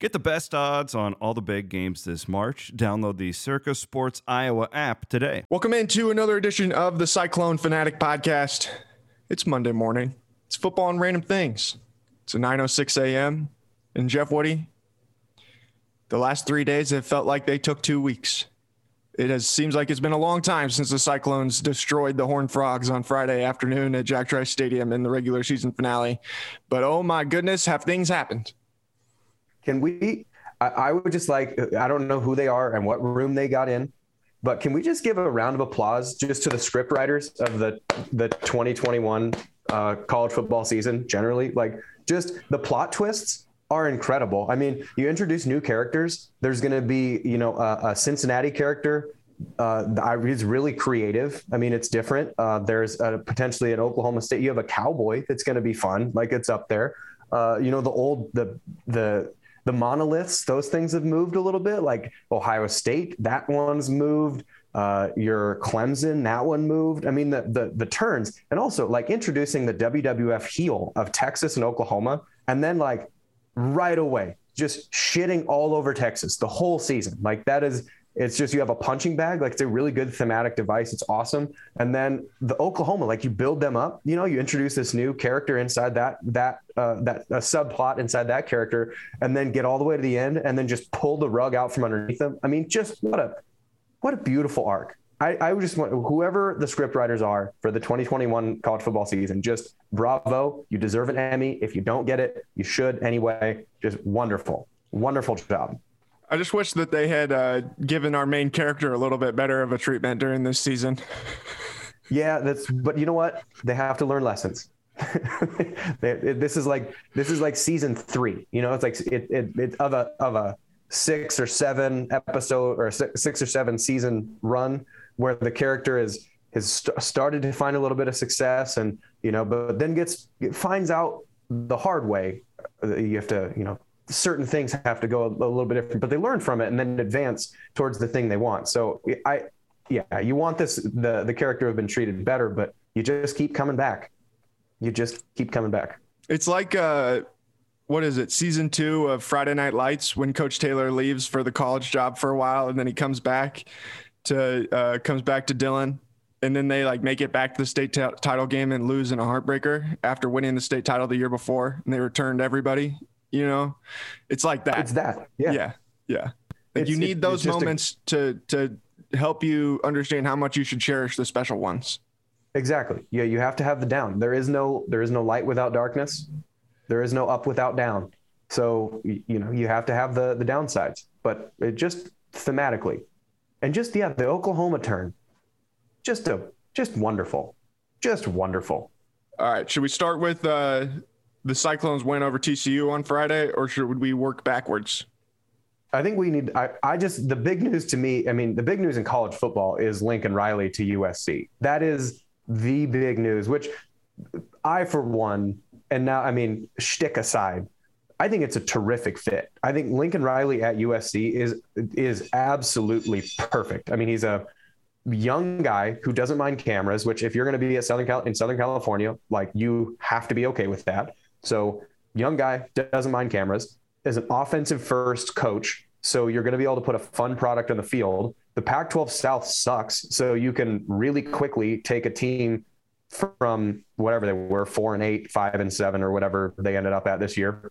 Get the best odds on all the big games this March. Download the Circa Sports Iowa app today. Welcome into another edition of the Cyclone Fanatic podcast. It's Monday morning. It's football and random things. It's a 9:06 a.m. And Jeff Woody, the last three days have felt like they took two weeks. It has seems like it's been a long time since the Cyclones destroyed the Horned Frogs on Friday afternoon at Jack Trice Stadium in the regular season finale. But oh my goodness, have things happened? Can we? I, I would just like, I don't know who they are and what room they got in, but can we just give a round of applause just to the script writers of the the 2021 uh, college football season generally? Like, just the plot twists are incredible. I mean, you introduce new characters. There's going to be, you know, a, a Cincinnati character. Uh, he's really creative. I mean, it's different. Uh, there's a, potentially an Oklahoma State. You have a cowboy that's going to be fun. Like it's up there. Uh, you know, the old the the the monoliths, those things have moved a little bit. Like Ohio State, that one's moved. Uh, your Clemson, that one moved. I mean, the, the the turns, and also like introducing the WWF heel of Texas and Oklahoma, and then like right away, just shitting all over Texas the whole season. Like that is it's just you have a punching bag. Like it's a really good thematic device. It's awesome. And then the Oklahoma, like you build them up. You know, you introduce this new character inside that that uh, that a subplot inside that character, and then get all the way to the end, and then just pull the rug out from underneath them. I mean, just what a what a beautiful arc. I, I just want whoever the script writers are for the 2021 college football season, just bravo. You deserve an Emmy. If you don't get it, you should anyway. Just wonderful, wonderful job. I just wish that they had uh, given our main character a little bit better of a treatment during this season. yeah, that's. But you know what? They have to learn lessons. this is like this is like season three. You know, it's like it, it, it of a of a six or seven episode or six or seven season run where the character is has st- started to find a little bit of success and you know but then gets it finds out the hard way you have to you know certain things have to go a, little bit different, but they learn from it and then advance towards the thing they want. So I, yeah, you want this the the character have been treated better, but you just keep coming back. You just keep coming back. It's like uh, what is it? Season two of Friday Night Lights when Coach Taylor leaves for the college job for a while, and then he comes back to uh, comes back to Dillon and then they like make it back to the state t- title game and lose in a heartbreaker after winning the state title the year before and they returned everybody you know, it's like that. It's that. Yeah. Yeah. Yeah. Like you need those moments a, to to help you understand how much you should cherish the special ones. Exactly. Yeah, you have to have the down. There is no there is no light without darkness. There is no up without down. So you know you have to have the the downsides. But it just thematically, and just yeah, the Oklahoma turn, just a just wonderful, just wonderful. All right, should we start with uh, the Cyclones win over TCU on Friday, or should we work backwards? I think we need. I, I just the big news to me. I mean, the big news in college football is Lincoln Riley to USC. That is the big news. Which I, for one, and now I mean, shtick aside, I think it's a terrific fit. I think Lincoln Riley at USC is is absolutely perfect. I mean, he's a young guy who doesn't mind cameras. Which, if you're going to be at Southern Cal- in Southern California, like you have to be okay with that. So young guy doesn't mind cameras, is an offensive first coach. So you're going to be able to put a fun product on the field. The Pac 12 South sucks. So you can really quickly take a team from whatever they were, four and eight, five and seven, or whatever they ended up at this year,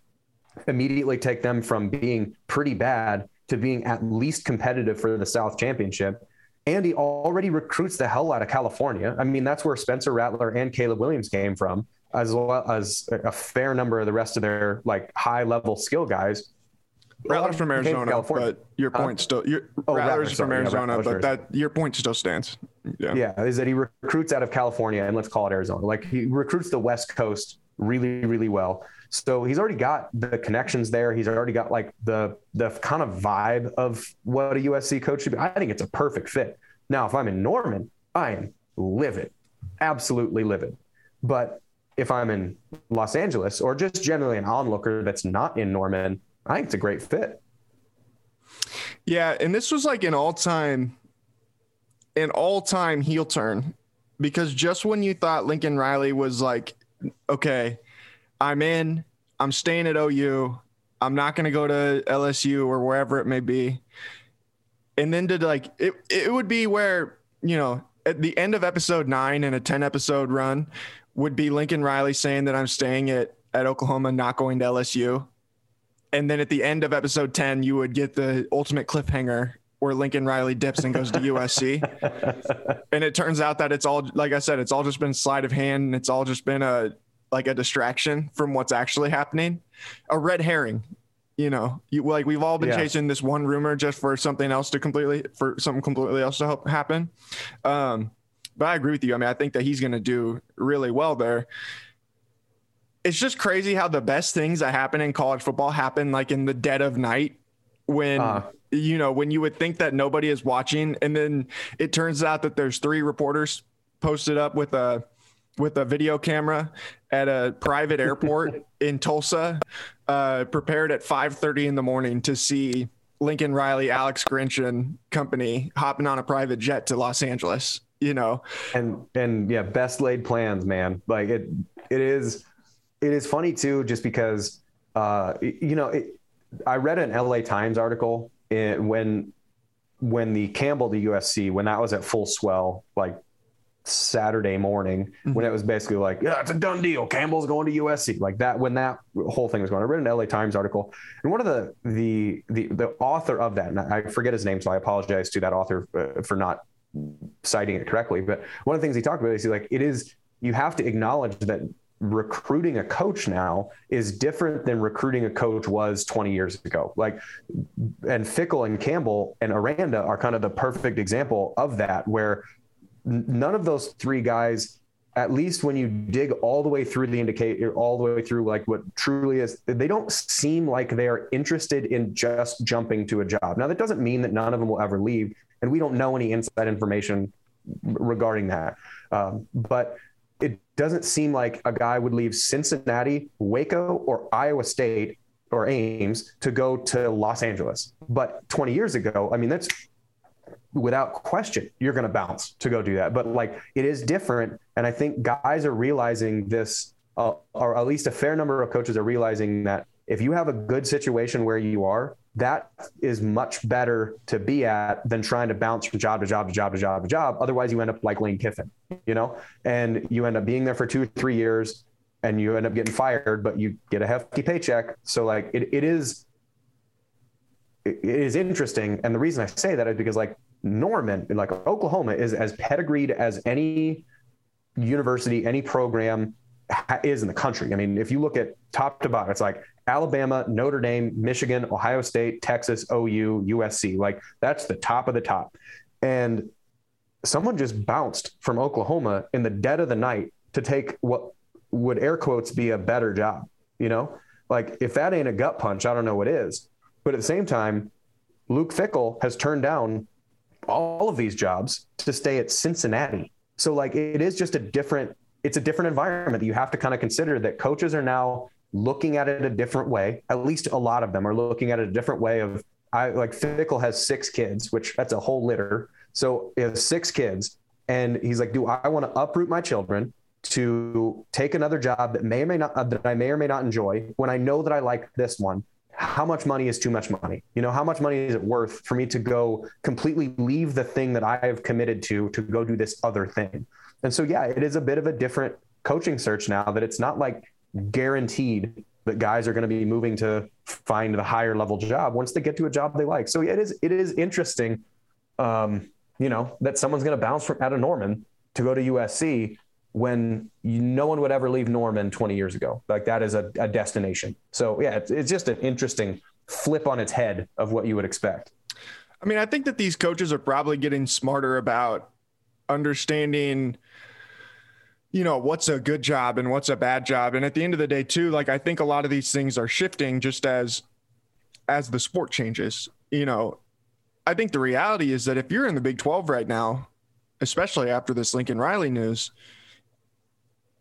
immediately take them from being pretty bad to being at least competitive for the South Championship. And he already recruits the hell out of California. I mean, that's where Spencer Rattler and Caleb Williams came from as well as a fair number of the rest of their like high level skill guys. Rattler's from Arizona, but your point uh, still. Your, oh, Rattler's from Arizona, yeah, but that your point still stands. Yeah. yeah, is that he recruits out of California and let's call it Arizona. Like he recruits the West Coast really, really well. So he's already got the connections there. He's already got like the the kind of vibe of what a USC coach should be. I think it's a perfect fit. Now, if I'm in Norman, I am livid, absolutely livid. But if I'm in Los Angeles or just generally an onlooker that's not in Norman, I think it's a great fit. Yeah, and this was like an all-time an all-time heel turn because just when you thought Lincoln Riley was like okay, I'm in, I'm staying at OU, I'm not going to go to LSU or wherever it may be. And then to like it, it would be where you know at the end of episode nine in a 10 episode run would be Lincoln Riley saying that I'm staying at at Oklahoma, not going to LSU. And then at the end of episode 10, you would get the ultimate cliffhanger where Lincoln Riley dips and goes to USC. and it turns out that it's all, like I said, it's all just been sleight of hand and it's all just been a, like a distraction from what's actually happening, a red herring. You know, you, like we've all been Yeah. chasing this one rumor just for something else to completely, for something completely else to help happen. Um, but I agree with you. I mean, I think that he's going to do really well there. It's just crazy how the best things that happen in college football happen like in the dead of night when Uh. you know when you would think that nobody is watching and then it turns out that there's three reporters posted up with a with a video camera at a private airport in Tulsa uh, prepared at 5:30 in the morning to see Lincoln Riley, Alex Grinch and company hopping on a private jet to Los Angeles, you know. and and yeah best laid plans man. Like it it is it is funny too just because uh you know it, i read an la times article in, when when the campbell to usc when that was at full swell like saturday morning when it was basically like yeah it's a done deal. Campbell's going to usc like that when that whole thing was going i read an la times article and one of the the the, the author of that and i forget his name so i apologize to that author uh, for not citing it correctly. But one of the things he talked about is like, it is, you have to acknowledge that recruiting a coach now is different than recruiting a coach was 20 years ago. Like, and Fickell and Campbell and Aranda are kind of the perfect example of that, where none of those three guys, at least when you dig all the way through the indicator, all the way through like what truly is, they don't seem like they are interested in just jumping to a job. Now, that doesn't mean that none of them will ever leave and we don't know any inside information regarding that. Um, but it doesn't seem like a guy would leave Cincinnati, Waco, or Iowa State or Ames to go to Los Angeles. But 20 years ago, I mean, that's without question, you're going to bounce to go do that. But like it is different. And I think guys are realizing this, uh, or at least a fair number of coaches are realizing that if you have a good situation where you are, that is much better to be at than trying to bounce from job to job to job to job to job. Otherwise, you end up like Lane Kiffin, you know, and you end up being there for two, three years and you end up getting fired, but you get a hefty paycheck. So, like, it, it is. It is interesting, and the reason I say that is because, like Norman, like Oklahoma, is as pedigreed as any university, any program is in the country. I mean, if you look at top to bottom, it's like Alabama, Notre Dame, Michigan, Ohio State, Texas, OU, USC. Like that's the top of the top. And someone just bounced from Oklahoma in the dead of the night to take what would air quotes be a better job. You know, like if that ain't a gut punch, I don't know what is. But at the same time, Luke Fickell has turned down all of these jobs to stay at Cincinnati. So like it is just a different it's a different environment that you have to kind of consider that coaches are now looking at it a different way. At least a lot of them are looking at it a different way of I like Fickell has six kids, which that's a whole litter. So he has six kids and he's like, do I want to uproot my children to take another job that may or may not uh, that I may or may not enjoy when I know that I like this one? How much money is too much money? You know, how much money is it worth for me to go completely leave the thing that I have committed to to go do this other thing? And so, yeah, it is a bit of a different coaching search now that it's not like guaranteed that guys are going to be moving to find the higher level job once they get to a job they like. So it is it is interesting, um, you know, that someone's going to bounce from out of Norman to go to USC when you, no one would ever leave Norman 20 years ago. Like that is a, a destination. So yeah, it's, it's just an interesting flip on its head of what you would expect. I mean, I think that these coaches are probably getting smarter about understanding you know what's a good job and what's a bad job. And at the end of the day too like i think a lot of these things are shifting just as as the sport changes you know. I think the reality is that if you're in the big 12 right now especially after this lincoln riley news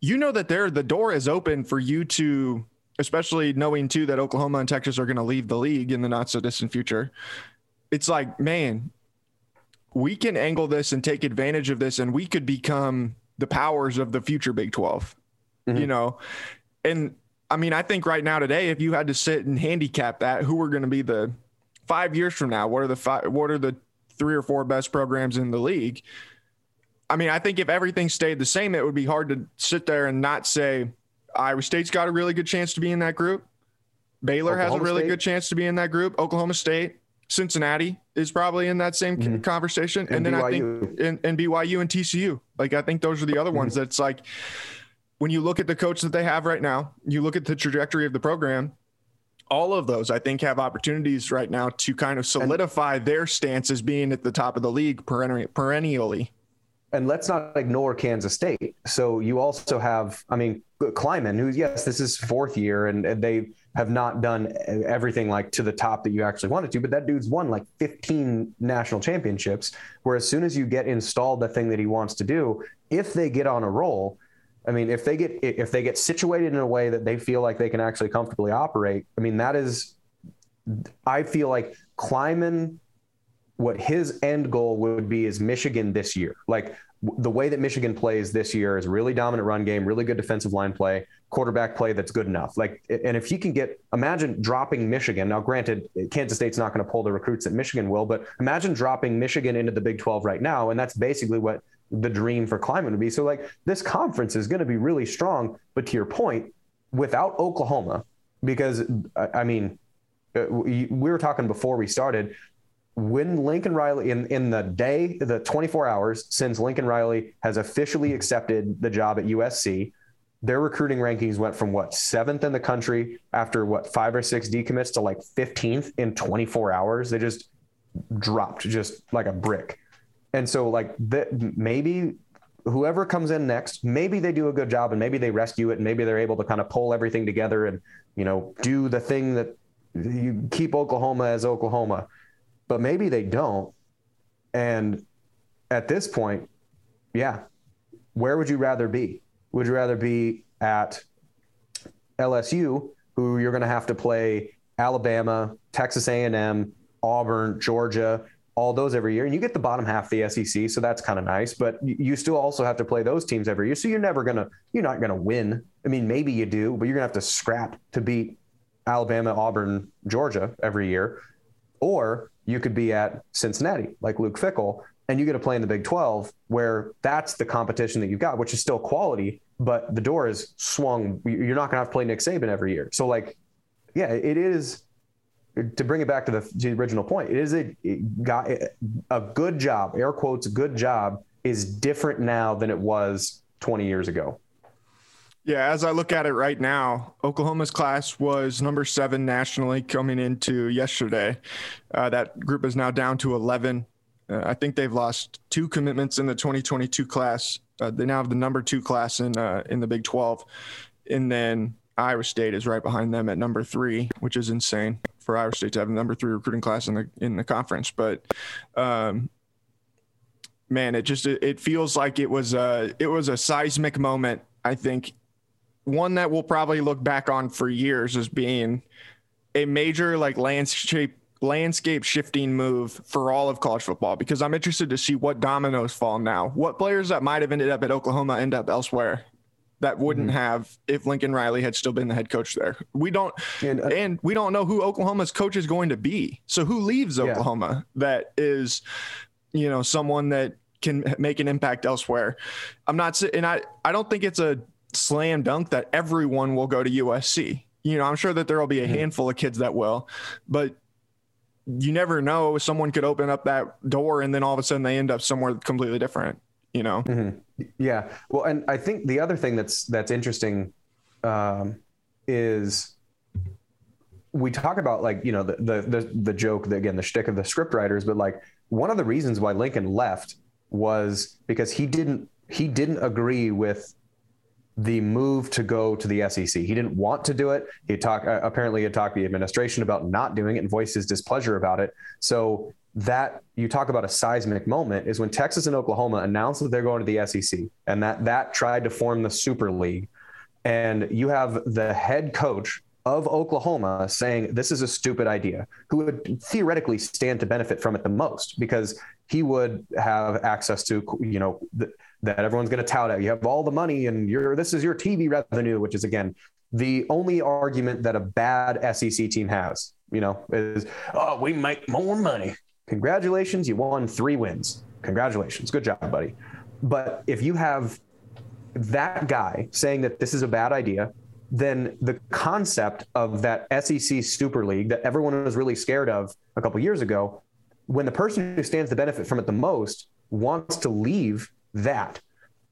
you know that there the door is open for you to especially knowing too that oklahoma and texas are going to leave the league in the not so distant future. It's like man we can angle this and take advantage of this and we could become the powers of the future Big 12. Mhm. You know, and I mean, I think right now today, if you had to sit and handicap that, who are going to be the five years from now? What are the five? What are the three or four best programs in the league? I mean, I think if everything stayed the same, it would be hard to sit there and not say Iowa State's got a really good chance to be in that group. Baylor Oklahoma has a really State. good chance to be in that group. Oklahoma State, Cincinnati is probably in that same mm-hmm. conversation, and, and then BYU. I think and, and BYU and TCU. Like I think those are the other mm-hmm. ones that's like when you look at the coach that they have right now, you look at the trajectory of the program. All of those, I think, have opportunities right now to kind of solidify and, their stance as being at the top of the league perennially and let's not ignore Kansas State. So you also have, I mean, Klieman, who's yes, this is fourth year, and, and they have not done everything like to the top that you actually wanted to. But that dude's won like 15 national championships. Where as soon as you get installed the thing that he wants to do, if they get on a roll, I mean, if they get if they get situated in a way that they feel like they can actually comfortably operate, I mean, that is, I feel like Klieman what his end goal would be is Michigan this year. Like the way that Michigan plays this year is really dominant run game, really good defensive line play, quarterback play that's good enough. Like, and if you can get, imagine dropping Michigan. Now, granted, Kansas State's not going to pull the recruits that Michigan will, but imagine dropping Michigan into the Big 12 right now, and that's basically what the dream for Klieman would be. So, like, this conference is going to be really strong. But to your point, without Oklahoma, because I mean, uh, we were talking before we started when Lincoln Riley in in the day the 24 hours since Lincoln Riley has officially accepted the job at USC, their recruiting rankings went from what seventh in the country after what five or six decommits to like 15th in 24 hours. They just dropped just like a brick. And so like the, maybe whoever comes in next, maybe they do a good job and maybe they rescue it and maybe they're able to kind of pull everything together and you know do the thing that you keep Oklahoma as Oklahoma but maybe they don't. And at this point, yeah, where would you rather be? Would you rather be at LSU, who you're going to have to play Alabama, Texas A&M, Auburn, Georgia, all those every year, and you get the bottom half of the SEC, so that's kind of nice. But you still also have to play those teams every year, so you're never gonna, you're not gonna win. I mean, maybe you do, but you're gonna have to scrap to beat Alabama, Auburn, Georgia every year, or you could be at Cincinnati, like Luke Fickell, and you get to play in the Big 12, where that's the competition that you've got, which is still quality, but the door is swung. You're not going to have to play Nick Saban every year. So, like, yeah, it is. To bring it back to the, the original point, it is a it got a good job, air quotes, good job is different now than it was 20 years ago. Yeah, as I look at it right now, Oklahoma's class was number seven nationally coming into yesterday. Uh, that group is now down to 11. Uh, I think they've lost two commitments in the 2022 class. Uh, they now have the number two class in uh, in the Big 12, and then Iowa State is right behind them at number three, which is insane for Iowa State to have the number three recruiting class in the in the conference. But um, man, it just it, it feels like it was a it was a seismic moment. I think one that we'll probably look back on for years as being a major like landscape landscape shifting move for all of college football because I'm interested to see what dominoes fall now. What players that might have ended up at Oklahoma end up elsewhere that wouldn't mm-hmm. have if Lincoln Riley had still been the head coach there. We don't and, uh, and we don't know who Oklahoma's coach is going to be. So who leaves Oklahoma yeah. that is you know someone that can make an impact elsewhere. I'm not and I I don't think it's a slam dunk that everyone will go to USC. You know, I'm sure that there will be a mm-hmm. handful of kids that will, but you never know. Someone could open up that door and then all of a sudden they end up somewhere completely different, you know? Mm-hmm. Yeah. Well, and I think the other thing that's, that's interesting um, is we talk about like, you know, the, the, the, the joke that again, the shtick of the script writers, but like one of the reasons why Lincoln left was because he didn't, he didn't agree with the move to go to the SEC. He didn't want to do it. He talked uh, apparently he talked to the administration about not doing it and voiced his displeasure about it. So that you talk about a seismic moment is when Texas and Oklahoma announced that they're going to the SEC and that that tried to form the Super League. And you have the head coach of Oklahoma saying this is a stupid idea, who would theoretically stand to benefit from it the most because he would have access to, you know, the, that everyone's going to tout at. You have all the money and you're, this is your TV revenue, which is again, the only argument that a bad SEC team has, you know, is, oh, we make more money. Congratulations, you won three wins. Congratulations. Good job, buddy. But if you have that guy saying that this is a bad idea, then the concept of that SEC Super League that everyone was really scared of a couple years ago, when the person who stands to benefit from it the most wants to leave that,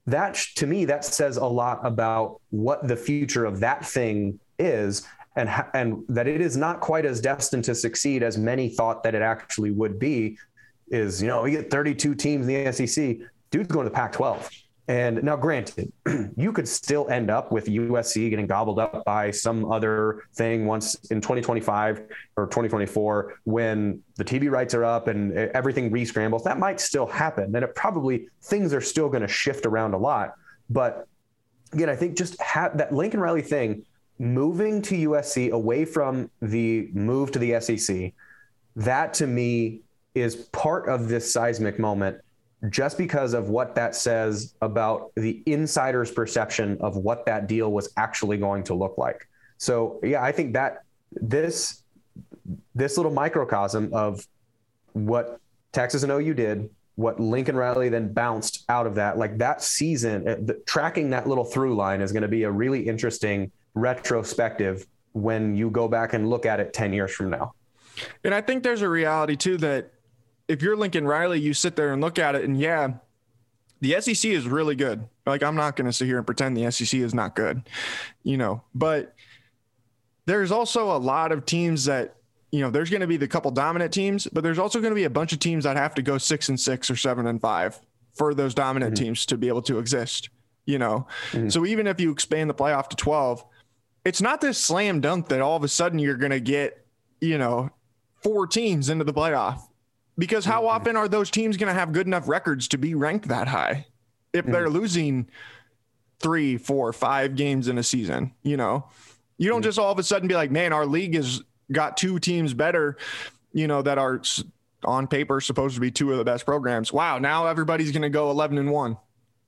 that to me that says a lot about what the future of that thing is and and that it is not quite as destined to succeed as many thought that it actually would be is you know we get 32 teams in the SEC dude's going to the Pac 12 and now, granted, you could still end up with USC getting gobbled up by some other thing once in 2025 or 2024 when the TV rights are up and everything rescrambles. That might still happen. And it probably, things are still going to shift around a lot. But again, I think just have that Lincoln Riley thing, moving to USC away from the move to the SEC, that to me is part of this seismic moment just because of what that says about the insider's perception of what that deal was actually going to look like. So yeah, I think that this this little microcosm of what Texas and OU did, what Lincoln Riley then bounced out of that, like that season, uh, the, tracking that little through line is going to be a really interesting retrospective when you go back and look at it 10 years from now. And I think there's a reality too that if you're Lincoln Riley, you sit there and look at it, and yeah, the SEC is really good. Like I'm not going to sit here and pretend the SEC is not good, you know. But there's also a lot of teams that you know. There's going to be the couple dominant teams, but there's also going to be a bunch of teams that have to go six and six or seven and five for those dominant mm-hmm. teams to be able to exist. You know, mm-hmm. so even if you expand the playoff to twelve, it's not this slam dunk that all of a sudden you're going to get you know four teams into the playoff because how often are those teams going to have good enough records to be ranked that high if they're mm. losing three, four, five games in a season? You know, you don't mm. just all of a sudden be like, man, our league has got two teams better, you know, that are on paper supposed to be two of the best programs. Wow, now everybody's going to go 11 and 1.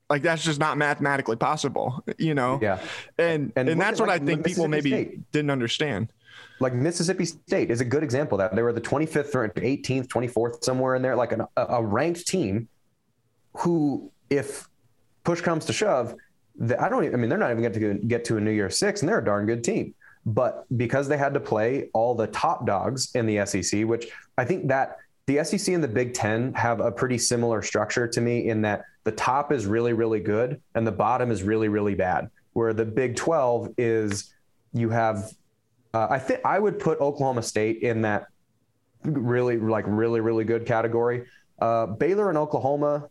Like that's just not mathematically possible, you know. Yeah. And and, and that's what like I think people maybe State. didn't understand like Mississippi State is a good example that. They were the 25th or 18th, 24th, somewhere in there, like an, a, ranked team who, if push comes to shove, the, I don't even, I mean, they're not even going to get to a New Year six, and they're a darn good team. But because they had to play all the top dogs in the SEC, which I think that the SEC and the Big Ten have a pretty similar structure to me in that the top is really, really good and the bottom is really, really bad. Where the Big 12 is you have uh, I think I would put Oklahoma State in that really, like, really, really good category. Uh, Baylor and Oklahoma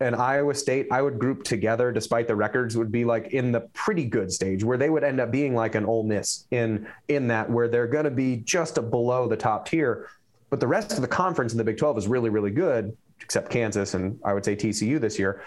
and Iowa State, I would group together, despite the records, would be like in the pretty good stage where they would end up being like an Ole Miss in in that where they're going to be just below the top tier. But the rest of the conference in the Big 12 is really, really good, except Kansas and I would say TCU this year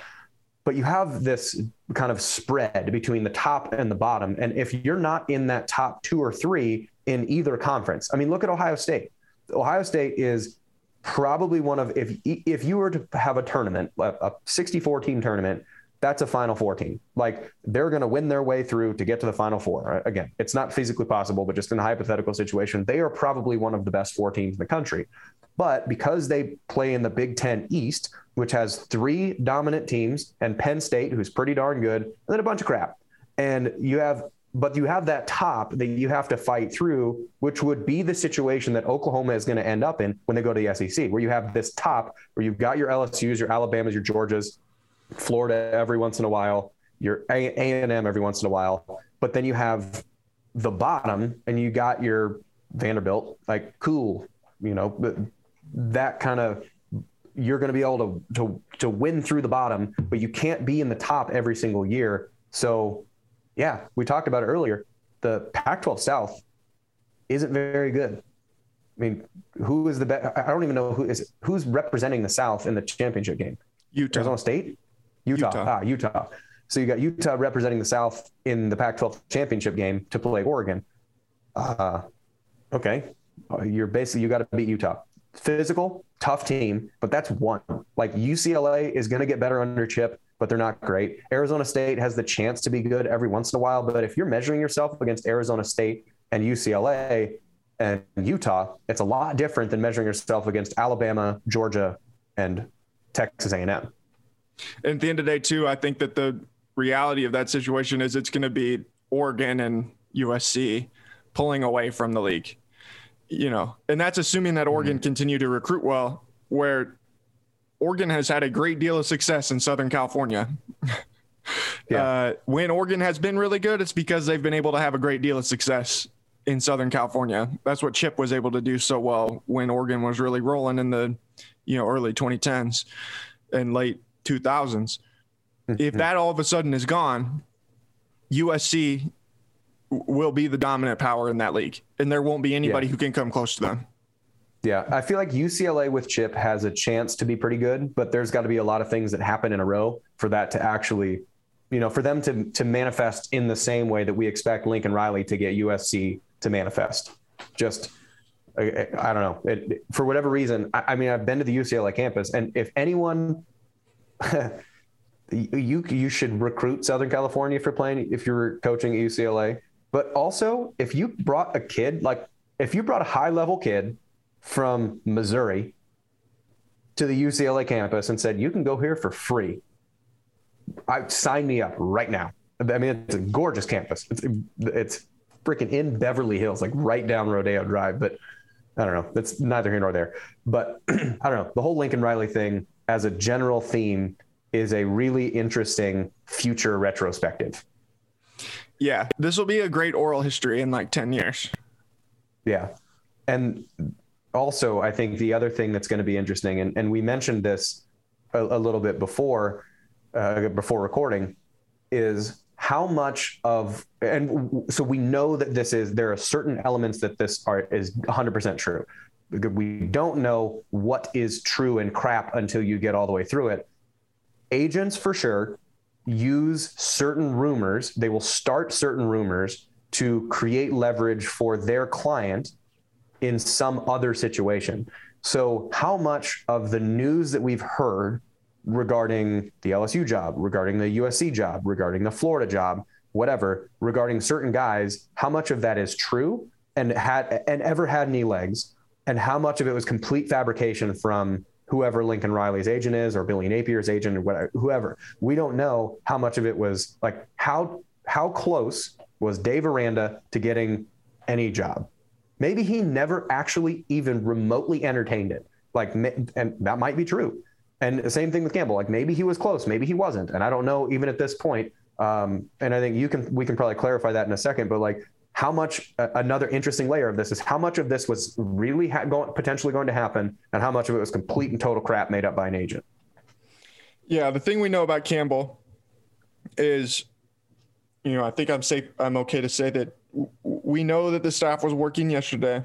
but you have this kind of spread between the top and the bottom. And if you're not in that top two or three in either conference, I mean, look at Ohio State. Ohio State is probably one of if if you were to have a tournament, a 64 team tournament, that's a Final Four team. Like they're going to win their way through to get to the Final Four. Again, it's not physically possible, but just in a hypothetical situation, they are probably one of the best four teams in the country. But because they play in the Big Ten East, which has three dominant teams, and Penn State, who's pretty darn good, and then a bunch of crap. And you have, but you have that top that you have to fight through, which would be the situation that Oklahoma is going to end up in when they go to the SEC, where you have this top, where you've got your LSU's, your Alabamas, your Georgias, Florida every once in a while, your A and M every once in a while, but then you have the bottom, and you got your Vanderbilt, like cool, you know, that kind of you're going to be able to, to to win through the bottom, but you can't be in the top every single year. So, yeah, we talked about it earlier. The Pac-12 South isn't very good. I mean, who is the best? I don't even know who is who's representing the South in the championship game. Utah, Arizona State, Utah, Utah. ah, Utah. So you got Utah representing the South in the Pac-12 championship game to play Oregon. Uh, okay, uh, you're basically you got to beat Utah physical, tough team, but that's one. Like UCLA is going to get better under Chip. but they're not great. Arizona State has the chance to be good every once in a while, but if you're measuring yourself against Arizona State and UCLA and Utah, it's a lot different than measuring yourself against Alabama, Georgia, and Texas A&M. And at the end of the day, too, I think that the reality of that situation is it's going to be Oregon and USC pulling away from the league. You know, and that's assuming that Oregon mm-hmm. continue to recruit well, where Oregon has had a great deal of success in Southern California. yeah. Uh, when Oregon has been really good, it's because they've been able to have a great deal of success in Southern California. That's what Chip was able to do so well when Oregon was really rolling in the, you know, early 2010s and late 2000s. if mm-hmm. that all of a sudden is gone, USC will be the dominant power in that league, and there won't be anybody yeah. who can come close to them. Yeah, I feel like UCLA with Chip has a chance to be pretty good, but there's got to be a lot of things that happen in a row for that to actually, you know, for them to to manifest in the same way that we expect Lincoln Riley to get USC to manifest. Just, I, I don't know. It, for whatever reason, I, I mean, I've been to the UCLA campus, and if anyone you you should recruit Southern California for playing if you're coaching at UCLA but also, if you brought a kid, like if you brought a high level kid from Missouri to the UCLA campus and said, you can go here for free, I sign me up right now. I mean, it's a gorgeous campus. It's, it's freaking in Beverly Hills, like right down Rodeo Drive. But I don't know. That's neither here nor there. But I don't know. The whole Lincoln Riley thing as a general theme is a really interesting future retrospective. Yeah, this will be a great oral history in like 10 years. Yeah. And also, I think the other thing that's going to be interesting, and, and we mentioned this a, a little bit before, uh, before recording, is how much of, and so we know that this is, there are certain elements that this art is 100% true. We don't know what is true and crap until you get all the way through it. Agents, for sure, use certain rumors, they will start certain rumors to create leverage for their client in some other situation. So, how much of the news that we've heard regarding the LSU job, regarding the USC job, regarding the Florida job, whatever, regarding certain guys, how much of that is true and had and ever had any legs, and how much of it was complete fabrication from whoever Lincoln Riley's agent is or Billy Napier's agent or whatever, whoever. We don't know how much of it was like how how close was Dave Aranda to getting any job. Maybe he never actually even remotely entertained it. Like, and that might be true. And the same thing with Campbell. Like maybe he was close, maybe he wasn't, and I don't know even at this point. Um, and I think you can we can probably clarify that in a second. But like how much uh, another interesting layer of this is how much of this was really ha- going, potentially going to happen and how much of it was complete and total crap made up by an agent yeah the thing we know about campbell is you know i think i'm safe i'm okay to say that w- we know that the staff was working yesterday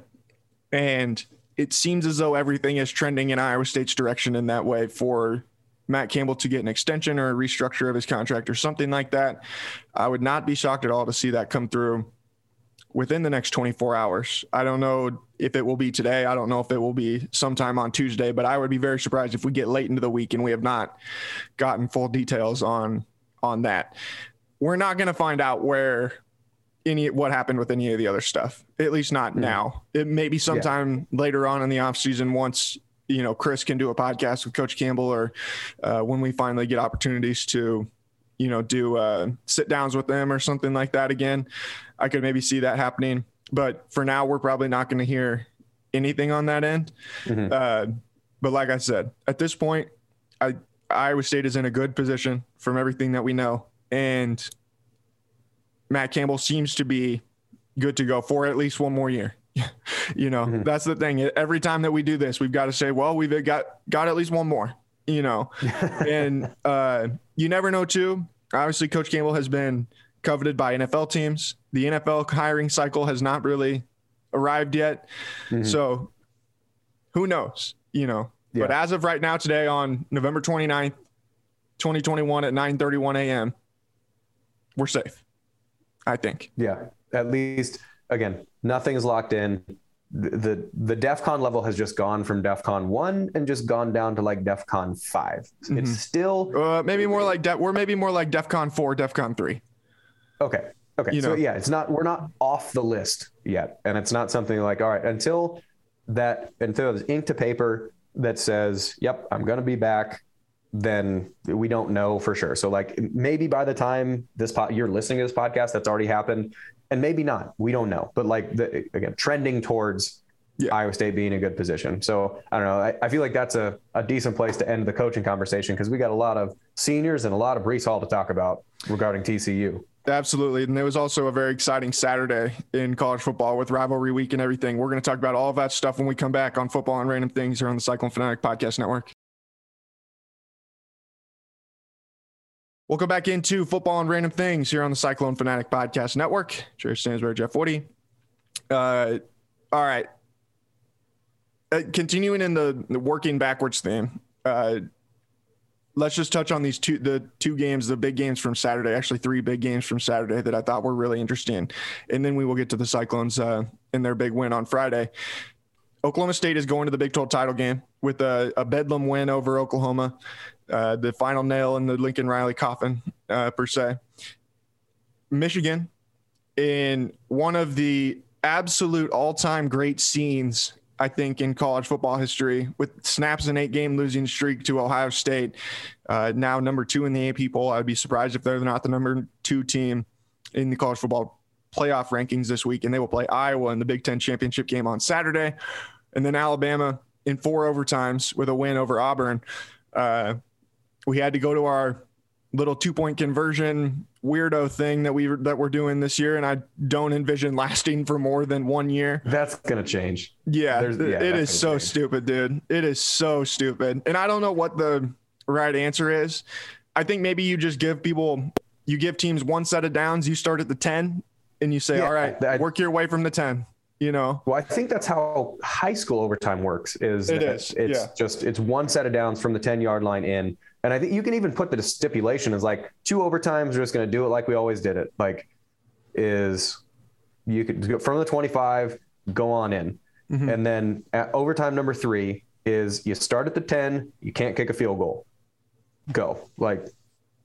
and it seems as though everything is trending in iowa state's direction in that way for Matt Campbell to get an extension or a restructure of his contract or something like that. I would not be shocked at all to see that come through within the next 24 hours. I don't know if it will be today. I don't know if it will be sometime on Tuesday, but I would be very surprised if we get late into the week and we have not gotten full details on on that. We're not going to find out where any what happened with any of the other stuff. At least not mm. now. It may be sometime yeah. later on in the offseason once you know Chris can do a podcast with Coach Campbell or uh, when we finally get opportunities to you know do uh, sit downs with them or something like that again. I could maybe see that happening. But for now, we're probably not going to hear anything on that end. Mm-hmm. Uh, but like I said, at this point, I, Iowa State is in a good position from everything that we know. And Matt Campbell seems to be good to go for at least one more year. you know, mm-hmm. that's the thing. Every time that we do this, we've got to say, well, we've got got at least one more, you know. and uh, you never know too. Obviously, Coach Campbell has been coveted by NFL teams. The NFL hiring cycle has not really arrived yet. Mm-hmm. So who knows, you know. Yeah. But as of right now today on November 29th, 2021 at 9:31 a.m., we're safe. I think. Yeah. At least again, nothing is locked in. The the DefCon level has just gone from DefCon one and just gone down to like DefCon 5 Mhm. It's still Uh, maybe more like De- we're maybe more like DefCon four, DefCon three. okay. Okay, You so know. yeah, it's not we're not off the list yet, and it's not something like all right until that until there's ink to paper that says, "Yep, I'm going to be back." Then we don't know for sure. So like maybe by the time this pod, you're listening to this podcast, that's already happened, and maybe not. We don't know. But like the, again, trending towards Yeah. Iowa State being a good position. So I don't know. I, I feel like that's a, a decent place to end the coaching conversation because we got a lot of seniors and a lot of Breece Hall to talk about regarding TCU. Absolutely. And there was also a very exciting Saturday in college football with rivalry week and everything. We're going to talk about all of that stuff when we come back on Football and Random Things here on the Cyclone Fanatic Podcast Network. We'll back into Football and Random Things here on the Cyclone Fanatic Podcast Network. Jared Stansbury, Jeff Woody. Uh, all right. Uh, continuing in the, the working backwards theme, uh, let's just touch on these two the two games the big games from saturday actually three big games from saturday that i thought were really interesting and then we will get to the cyclones uh, in their big win on friday oklahoma state is going to the big 12 title game with a, a bedlam win over oklahoma uh, the final nail in the lincoln riley coffin uh, per se michigan in one of the absolute all-time great scenes I think in college football history with snaps an eight game losing streak to Ohio State. Uh, now number two in the AP poll. I'd be surprised if they're not the number two team in the college football playoff rankings this week. And they will play Iowa in the Big Ten championship game on Saturday. And then Alabama in four overtimes with a win over Auburn. Uh, we had to go to our little two point conversion weirdo thing that we that we're doing this year, and I don't envision lasting for more than one year. That's gonna change. Yeah, yeah, it is so insane. stupid, dude. It is so stupid. And I don't know what the right answer is. I think maybe you just give people, you give teams one set of downs, you start at the 10, and you say, Yeah, all right, I- work your way from the 10, you know? Well, I think that's how high school overtime works. Is It is, It's yeah. just it's one set of downs from the ten yard line in, and I think you can even put the stipulation as like two overtimes. We're just going to do it like we always did it. Like, is you could go from the twenty five, go on in, Mhm. and then at overtime number three is you start at the ten, you can't kick a field goal, go like.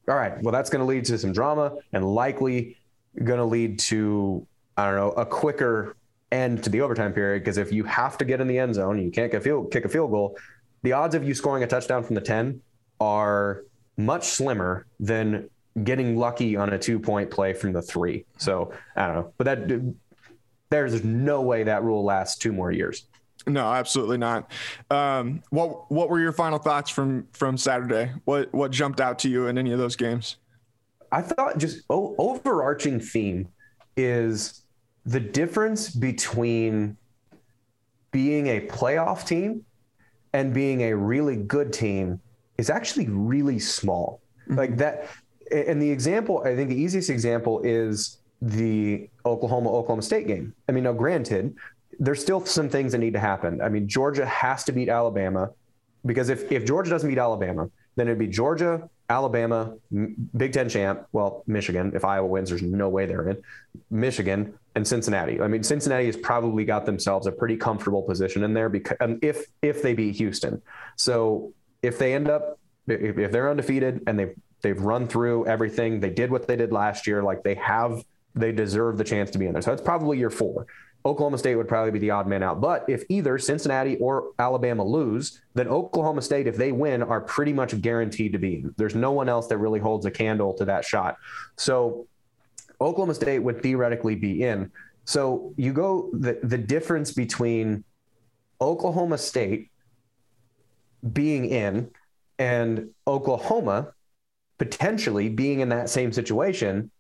All right. Well, that's going to lead to some drama and likely going to lead to I don't know a quicker end to the overtime period because if you have to get in the end zone, and you can't get field, kick a field goal. The odds of you scoring a touchdown from the ten are much slimmer than getting lucky on a two point play from the three. So I don't know, but that there's no way that rule lasts two more years. No, absolutely not. Um, what What were your final thoughts from from Saturday? What What jumped out to you in any of those games? I thought just o- overarching theme is the difference between being a playoff team and being a really good team is actually really small. Like that, and the example, I think the easiest example is the Oklahoma Oklahoma State game. I mean, now granted, there's still some things that need to happen. I mean, Georgia has to beat Alabama because if, if Georgia doesn't beat Alabama, then it'd be Georgia, Alabama, M- Big Ten champ, well, Michigan. If Iowa wins, there's no way they're in. Michigan and Cincinnati. I mean, Cincinnati has probably got themselves a pretty comfortable position in there because um, if if they beat Houston. So if they end up if, they're undefeated and they've they've run through everything, they did what they did last year. Like they have, they deserve the chance to be in there. So that's probably year four. Oklahoma State would probably be the odd man out. But if either Cincinnati or Alabama lose, then Oklahoma State, if they win, are pretty much guaranteed to be. There's no one else that really holds a candle to that shot. So Oklahoma State would theoretically be in. So you go the, the difference between Oklahoma State being in and Oklahoma potentially being in that same situation.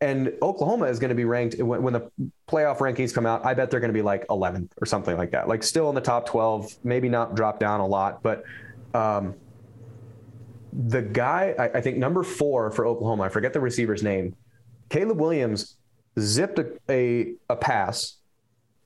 And Oklahoma is going to be ranked when, when the playoff rankings come out. I bet they're going to be like 11th or something like that, like still in the top 12, maybe not drop down a lot. But um, the guy, I, I think number four for Oklahoma, I forget the receiver's name, Caleb Williams zipped a, a, a pass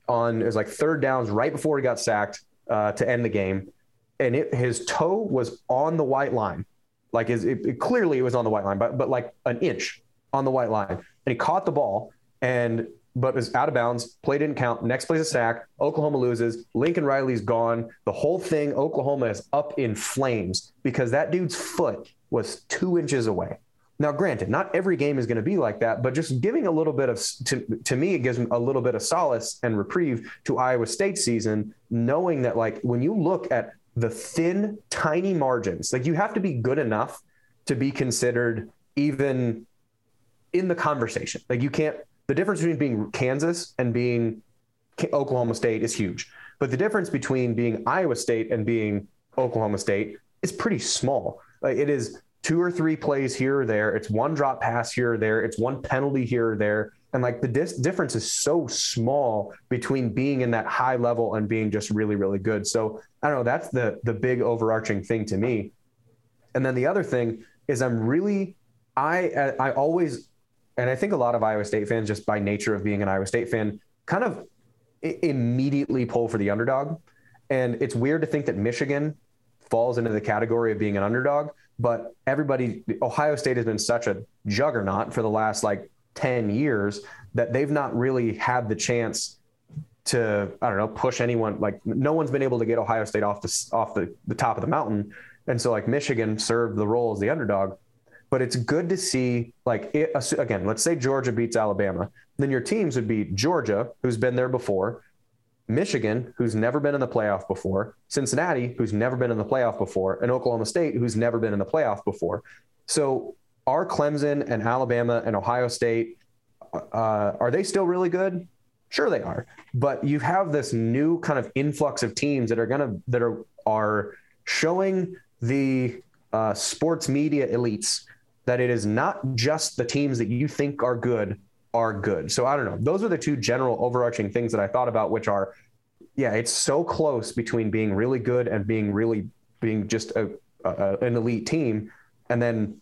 on, it was like third downs right before he got sacked uh, to end the game. And it, his toe was on the white line. Like his, it, it clearly it was on the white line, but, but like an inch on the white line. And he caught the ball and but was out of bounds. Play didn't count. Next play's a sack. Oklahoma loses. Lincoln Riley's gone. The whole thing, Oklahoma is up in flames because that dude's foot was two inches away. Now, granted, not every game is going to be like that, but just giving a little bit of to, to me, it gives a little bit of solace and reprieve to Iowa State season, knowing that like when you look at the thin, tiny margins, like you have to be good enough to be considered even in the conversation. Like you can't. The difference between being Kansas and being Oklahoma State is huge, but the difference between being Iowa State and being Oklahoma State is pretty small. Like it is two or three plays here or there. It's one drop pass here or there. It's one penalty here or there. And like the dis- difference is so small between being in that high level and being just really, really good. So I don't know. That's the the big overarching thing to me. And then the other thing is I'm really I I always and I think a lot of Iowa State fans just by nature of being an Iowa State fan kind of immediately pull for the underdog. And it's weird to think that Michigan falls into the category of being an underdog but everybody, Ohio State has been such a juggernaut for the last like 10 years that they've not really had the chance to, I don't know, push anyone. Like no one's been able to get Ohio State off the, off the, the top of the mountain. And so like Michigan served the role as the underdog. But it's good to see, like, it, again, let's say Georgia beats Alabama. Then your teams would be Georgia, who's been there before, Michigan, who's never been in the playoff before, Cincinnati, who's never been in the playoff before, and Oklahoma State, who's never been in the playoff before. So are Clemson and Alabama and Ohio State, uh, are they still really good? Sure, they are. But you have this new kind of influx of teams that are to, that are, are showing the uh, sports media elites that it is not just the teams that you think are good are good. So I don't know. Those are the two general overarching things that I thought about, which are, yeah, it's so close between being really good and being really being just a, a, an elite team, and then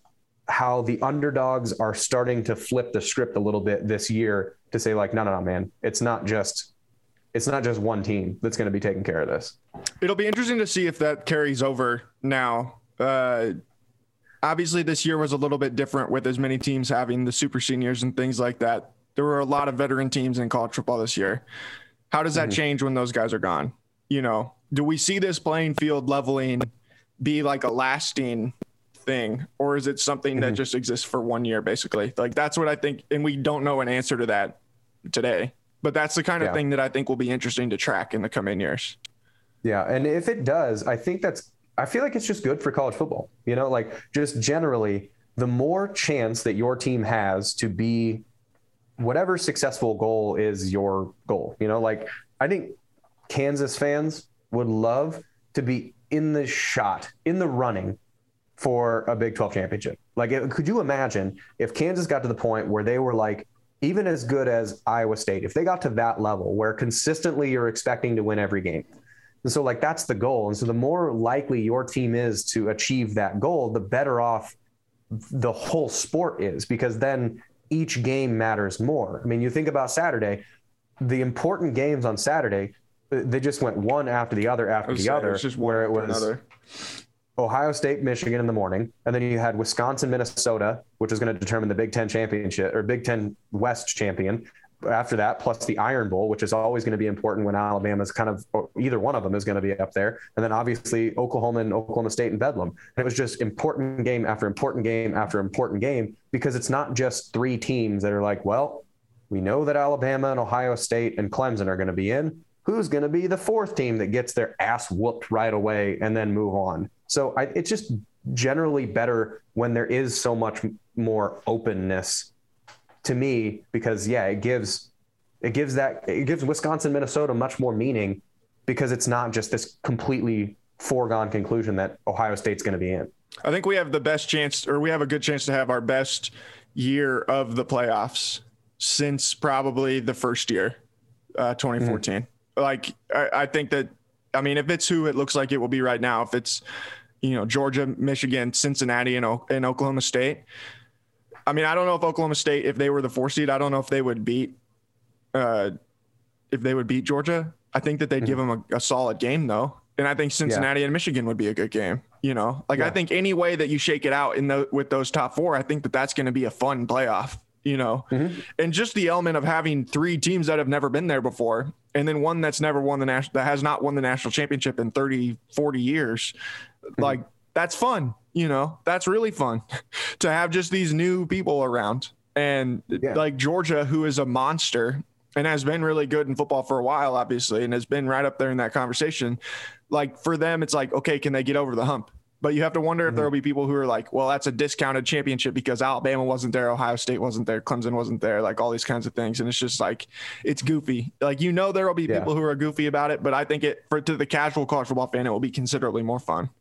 how the underdogs are starting to flip the script a little bit this year to say like, no, no, no, man, it's not just it's not just one team that's going to be taking care of this. It'll be interesting to see if that carries over now. Uh, obviously this year was a little bit different with as many teams having the super seniors and things like that. There were a lot of veteran teams in college football this year. How does that mm-hmm. change when those guys are gone? You know, do we see this playing field leveling be like a lasting thing or is it something mm-hmm. that just exists for one year basically? Like that's what I think and we don't know an answer to that today. But that's the kind of yeah. thing that I think will be interesting to track in the coming years. Yeah, and if it does, I think that's I feel like it's just good for college football. You know, like just generally, the more chance that your team has to be whatever successful goal is your goal. You know, like I think Kansas fans would love to be in the shot, in the running for a Big 12 championship. Like, could you imagine if Kansas got to the point where they were like, even as good as Iowa State, if they got to that level where consistently you're expecting to win every game, and so, like, that's the goal. And so, the more likely your team is to achieve that goal, the better off the whole sport is because then each game matters more. I mean, you think about Saturday, the important games on Saturday, uh, they just went one after the other after the other, it where it was another. Ohio State, Michigan in the morning, and then you had Wisconsin, Minnesota, which is going to determine the Big Ten championship or Big Ten West champion, after that, plus the Iron Bowl, which is always going to be important when Alabama's kind of either one of them is going to be up there, and then obviously Oklahoma and Oklahoma State and Bedlam. And it was just important game after important game after important game because it's not just three teams that are like, well, we know that Alabama and Ohio State and Clemson are going to be in. Who's going to be the fourth team that gets their ass whooped right away and then move on? So I, it's just generally better when there is so much more openness to me because yeah, it gives it gives that it gives Wisconsin Minnesota much more meaning because it's not just this completely foregone conclusion that Ohio State's going to be in. I think we have the best chance or we have a good chance to have our best year of the playoffs since probably the first year uh, 2014. Mm-hmm. Like I, I think that I mean if it's who it looks like it will be right now if it's you know Georgia, Michigan, Cincinnati and, and Oklahoma State I mean, I don't know if Oklahoma State, if they were the four seed, I don't know if they would beat, uh, if they would beat Georgia. I think that they'd mm-hmm. give them a, a, solid game though, and I think Cincinnati yeah. and Michigan would be a good game. You know, like yeah. I think any way that you shake it out in the with those top four, I think that that's going to be a fun playoff. you know, and just the element of having three teams that have never been there before, and then one that's never won the national, that has not won the national championship in 30, 40 years. Like, that's fun, you know, that's really fun to have just these new people around. And Yeah. like Georgia, who is a monster and has been really good in football for a while, obviously, and has been right up there in that conversation. Like for them, it's like, okay, can they get over the hump? But you have to wonder if mm-hmm. there will be people who are like, well, that's a discounted championship because Alabama wasn't there, Ohio State wasn't there, Clemson wasn't there, like all these kinds of things. And it's just like, it's goofy. Like, you know, there will be Yeah. people who are goofy about it, but I think it, for to the casual college football fan, it will be considerably more fun.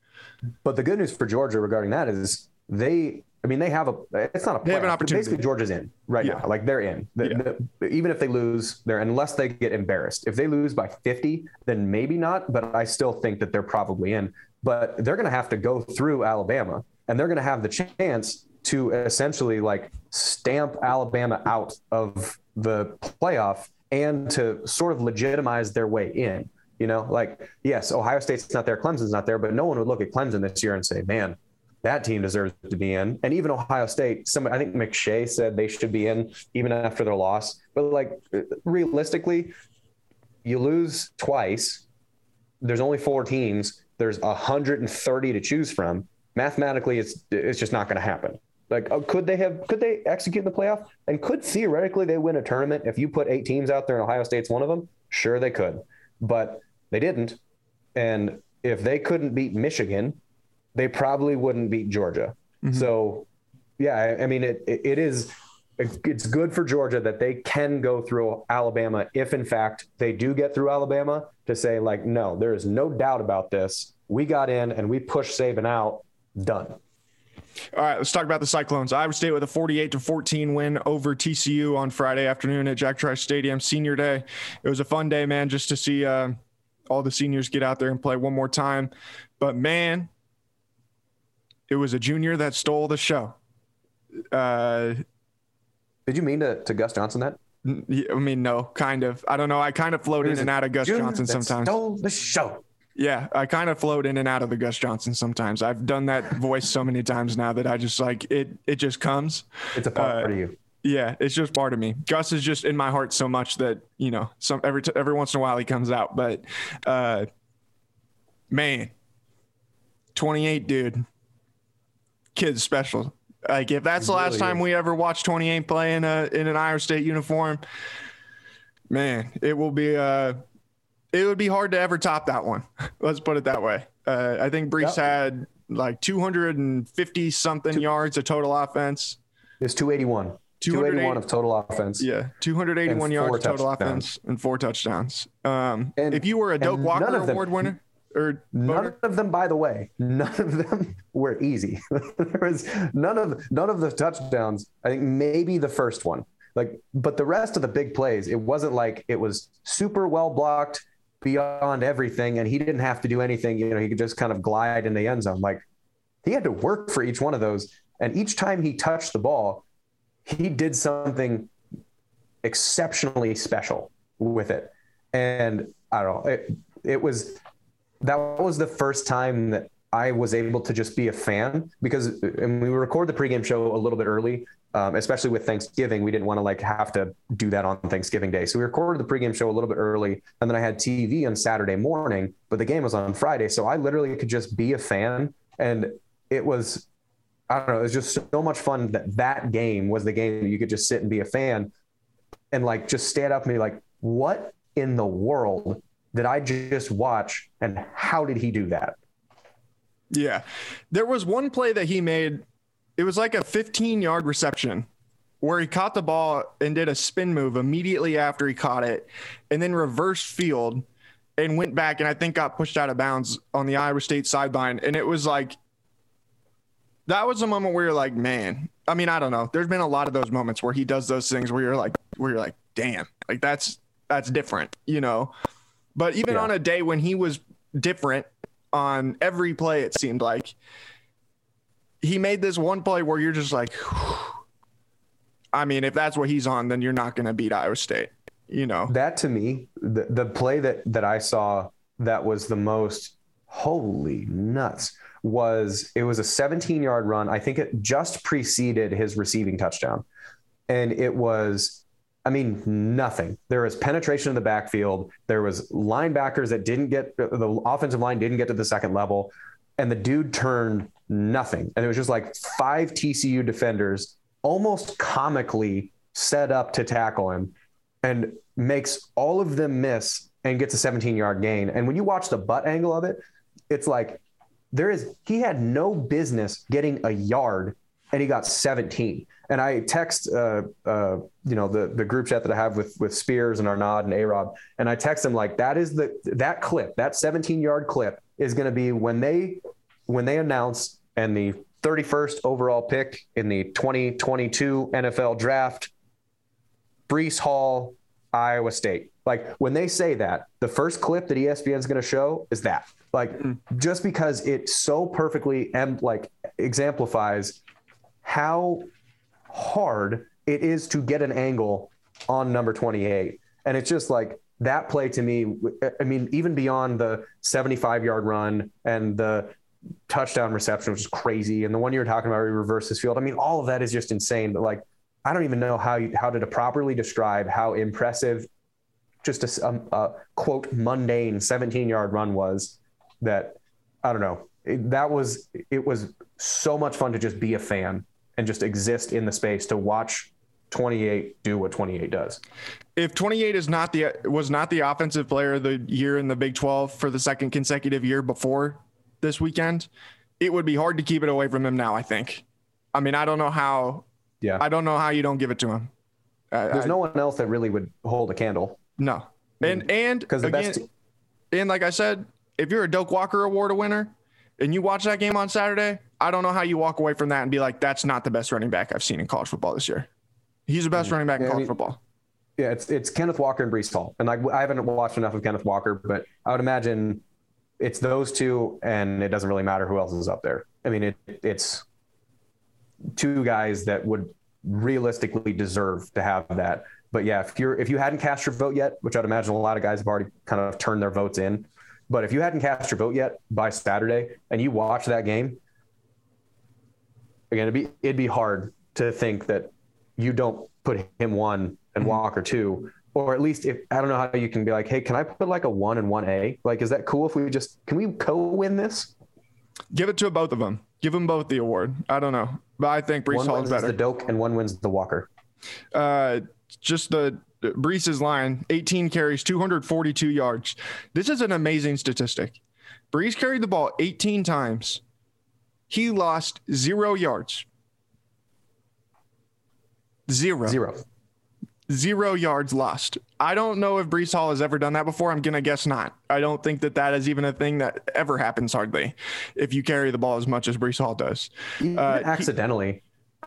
But the good news for Georgia regarding that is they, I mean, they have a, it's not a, They have an opportunity. Basically, Georgia's in right Yeah. now. Like they're in. The- Yeah. the- even if they lose, they're unless they get embarrassed. If they lose by 50, then maybe not. But I still think that they're probably in. But they're going to have to go through Alabama, and they're going to have the chance to essentially like stamp Alabama out of the playoff and to sort of legitimize their way in. You know, like yes, Ohio State's not there, Clemson's not there, but no one would look at Clemson this year and say, "Man, that team deserves to be in." And even Ohio State, some I think McShay said they should be in even after their loss. But like realistically, you lose twice. There's only four teams. There's 130 to choose from. Mathematically, it's it's just not going to happen. Like, oh, could they have? Could they execute the playoff? And could theoretically they win a tournament if you put eight teams out there and Ohio State's one of them? Sure, they could, but they didn't. And if they couldn't beat Michigan, they probably wouldn't beat Georgia. So, yeah, I, I mean, it, it it is it's good for Georgia that they can go through Alabama if, in fact, they do get through Alabama to say like, no, there is no doubt about this. We got in and we pushed Saban out. Done. All right, let's talk about the Cyclones. Iowa State with a 48 to 14 win over TCU on Friday afternoon at Jack Trice Stadium, senior day. It was a fun day, man, just to see uh, all the seniors get out there and play one more time. But man, it was a junior that stole the show. Uh, Did you mean to, to Gus Johnson that? I mean, no, kind of. I don't know. I kind of float in and out of Gus Johnson sometimes. Stole the show. Yeah, I kind of float in and out of the Gus Johnson sometimes. I've done that voice so many times now that I just like it. It just comes. It's a part Uh, of you. Yeah, it's just part of me. Gus is just in my heart so much that you know, some every t- every once in a while he comes out. But uh, man, twenty eight, dude, kid's special. Like if that's He the last really time is. we ever watch twenty eight play in a in an Iowa State uniform, man, it will be uh, it would be hard to ever top that one. Let's put it that way. Uh, I think Breece Yep. had like two hundred and fifty something yards of total offense. It's 281. 280 281 of total offense. Yeah, 281 yards total offense and four touchdowns. Um, And- if you were a Doak Walker them- Award winner or None voter, of them, by the way, none of them were easy. there was none of none of the touchdowns. I think maybe the first one, like, but the rest of the big plays, it wasn't like it was super well blocked beyond everything, and he didn't have to do anything. You know, he could just kind of glide in the end zone. Like he had to work for each one of those, and each time he touched the ball, he did something exceptionally special with it. And I don't know, it, it was that was the first time that I was able to just be a fan because and we record the pregame show a little bit early, um, especially with Thanksgiving. We didn't want to like have to do that on Thanksgiving Day, so we recorded the pregame show a little bit early, and then I had TV on Saturday morning, but the game was on Friday, so I literally could just be a fan, and it was. I don't know. It was just so much fun that that game was the game that you could just sit and be a fan and like just stand up and be like, what in the world did I just watch? And how did he do that? yeah, there was one play that he made. It was like a 15 yard reception where he caught the ball and did a spin move immediately after he caught it, and then reversed field and went back and I think got pushed out of bounds on the Iowa State sideline. And it was like that was a moment where you're like, man. I mean, I don't know. There's been a lot of those moments where he does those things where you're like, where you're like, damn, like that's that's different, you know. But even Yeah. on a day when he was different on every play, it seemed like he made this one play where you're just like, I mean, if that's what he's on, then you're not going to beat Iowa State, you know. That to me, the, the play that, that I saw that was the most holy nuts was it was a 17 yard run. I think it just preceded his receiving touchdown. and it was I mean, nothing. There was penetration in the backfield. There was linebackers that didn't get the offensive line didn't get to the second level, and the dude turned nothing. And it was just like five TCU defenders almost comically set up to tackle him, and makes all of them miss and gets a 17 yard gain. And when you watch the butt angle of it, it's like there is he had no business getting a yard, and he got 17 and I text, uh, uh, you know, the the group chat that I have with with Spears and Arnaud and Arod, and I text them like that is the that clip, that 17 yard clip is going to be when they when they announce and the 31st overall pick in the 2022 NFL draft, Breece Hall, Iowa State. Like when they say that, the first clip that ESPN is going to show is that. Like mm. just because it so perfectly and like exemplifies how hard it is to get an angle on number 28. And it's just like that play to me. I mean, even beyond the 75 yard run and the touchdown reception, which is crazy, and the one you were talking about, where he reverses field. I mean, all of that is just insane. But like, I don't even know how you, how to properly describe how impressive just a, a, um, a quote mundane 17 yard run was. That I don't know. It, that was it was so much fun to just be a fan and just exist in the space to watch 28 do what 28 does. If 28 is not the was not the offensive player of the year in the Big 12 for the second consecutive year before this weekend, it would be hard to keep it away from him now, I think. I mean, I don't know how yeah. I don't know how you don't give it to him. There's I, no one else that really would hold a candle. No. And and because the again, best and like I said, if you're a Doak Walker award winner and you watch that game on Saturday, I don't know how you walk away from that and be like, that's not the best running back I've seen in college football this year. He's the best running back in college I mean, football. Yeah, it's it's Kenneth Walker and Breece Hall, and like I haven't watched enough of Kenneth Walker, but I would imagine it's those two, and it doesn't really matter who else is up there. I mean, it it's two guys that would realistically deserve to have that. But yeah, if you're if you hadn't cast your vote yet, which I'd imagine a lot of guys have already kind of turned their votes in, but if you hadn't cast your vote yet by Saturday and you watch that game, again, it'd be it'd be hard to think that you don't put him one and mm-hmm. Walker two, or at least if I don't know how you can be like, hey, can I put like a one and one A? Like, is that cool if we just can we co-win this? Give it to both of them. Give them both the award. I don't know, but I think Breece Hall is better. The Doak and one wins the Walker. Uh, just the Breece's line: 18 carries, 242 yards. This is an amazing statistic. Breece carried the ball 18 times he lost zero yards. Zero. Zero. Zero yards lost. I don't know if Breece Hall has ever done that before. I'm going to guess not. I don't think that that is even a thing that ever happens hardly if you carry the ball as much as Breece Hall does. Uh, accidentally, he,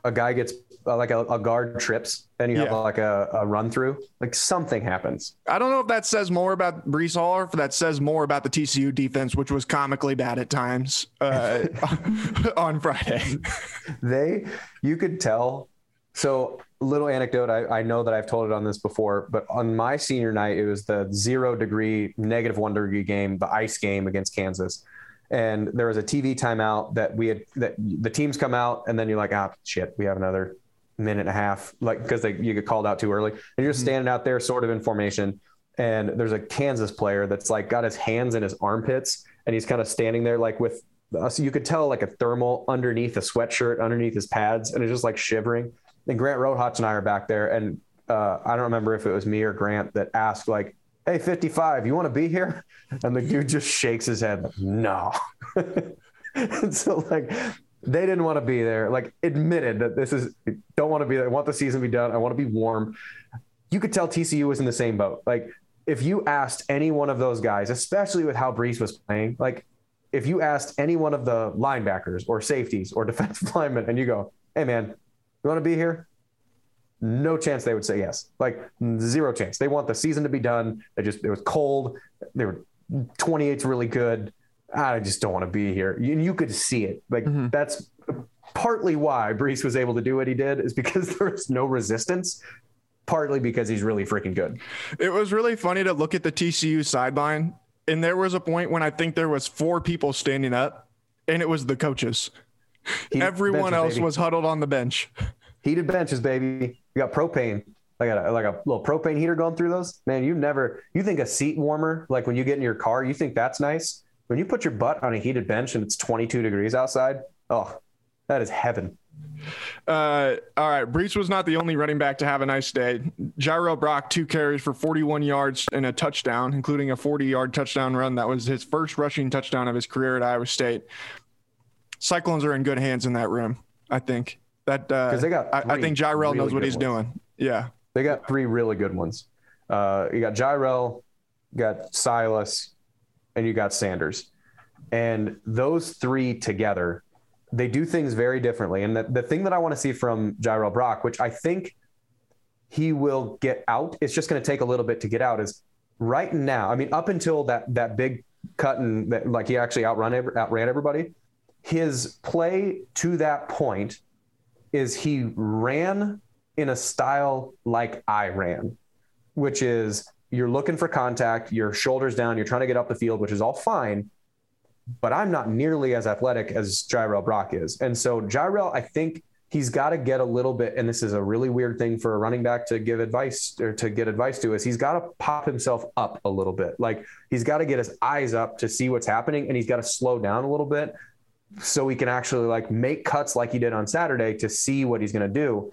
a guy gets uh, like a, a, guard trips and you have yeah. like a, a, run through, like something happens. I don't know if that says more about Breece Hall or if that says more about the TCU defense, which was comically bad at times uh, on Friday. they, you could tell. So, little anecdote. I, I know that I've told it on this before, but on my senior night, it was the zero degree, negative one degree game, the ice game against Kansas and there was a TV timeout that we had that the teams come out and then you're like, ah, shit, we have another minute and a half, like because they you get called out too early, and you're just mm-hmm. standing out there, sort of in formation. And there's a Kansas player that's like got his hands in his armpits, and he's kind of standing there like with, so you could tell like a thermal underneath a sweatshirt, underneath his pads, and it's just like shivering. And Grant Rohach and I are back there, and uh, I don't remember if it was me or Grant that asked like, "Hey, 55, you want to be here?" And the dude just shakes his head, "No." and so like they didn't want to be there. Like admitted that this is don't want to be there. I want the season to be done. I want to be warm. You could tell TCU was in the same boat. Like if you asked any one of those guys, especially with how Breece was playing, like if you asked any one of the linebackers or safeties or defensive linemen and you go, hey man, you want to be here? No chance they would say yes. Like zero chance. They want the season to be done. They just it was cold. They were 28's really good. I just don't want to be here. You, you could see it. Like mm-hmm. that's partly why Breece was able to do what he did is because there was no resistance. Partly because he's really freaking good. It was really funny to look at the TCU sideline, and there was a point when I think there was four people standing up, and it was the coaches. Everyone benches, else baby. was huddled on the bench. Heated benches, baby. You got propane, like a like a little propane heater going through those. Man, you never you think a seat warmer, like when you get in your car, you think that's nice. When you put your butt on a heated bench and it's 22 degrees outside, oh, that is heaven. Uh, all right. Breece was not the only running back to have a nice day. Jirehl Brock, two carries for 41 yards and a touchdown, including a 40 yard touchdown run. That was his first rushing touchdown of his career at Iowa State. Cyclones are in good hands in that room, I think. That because uh, they got, I, I, think Jirehl really knows what he's ones. doing. Yeah, they got three really good ones. Uh, you got you got Silas, and you got Sanders, and those three together they do things very differently. And the, the thing that I want to see from Jirehl Brock, which I think he will get out, it's just going to take a little bit to get out, is right now. I mean, up until that that big cut and that, like he actually outrun outran everybody, his play to that point is he ran in a style like I ran, which is you're looking for contact, your shoulders down, you're trying to get up the field, which is all fine but I'm not nearly as athletic as Jirehl Brock is. And so Jirehl, I think he's got to get a little bit, and this is a really weird thing for a running back to give advice or to get advice to, is he's got to pop himself up a little bit. Like he's got to get his eyes up to see what's happening, and he's got to slow down a little bit so he can actually like make cuts like he did on Saturday to see what he's going to do.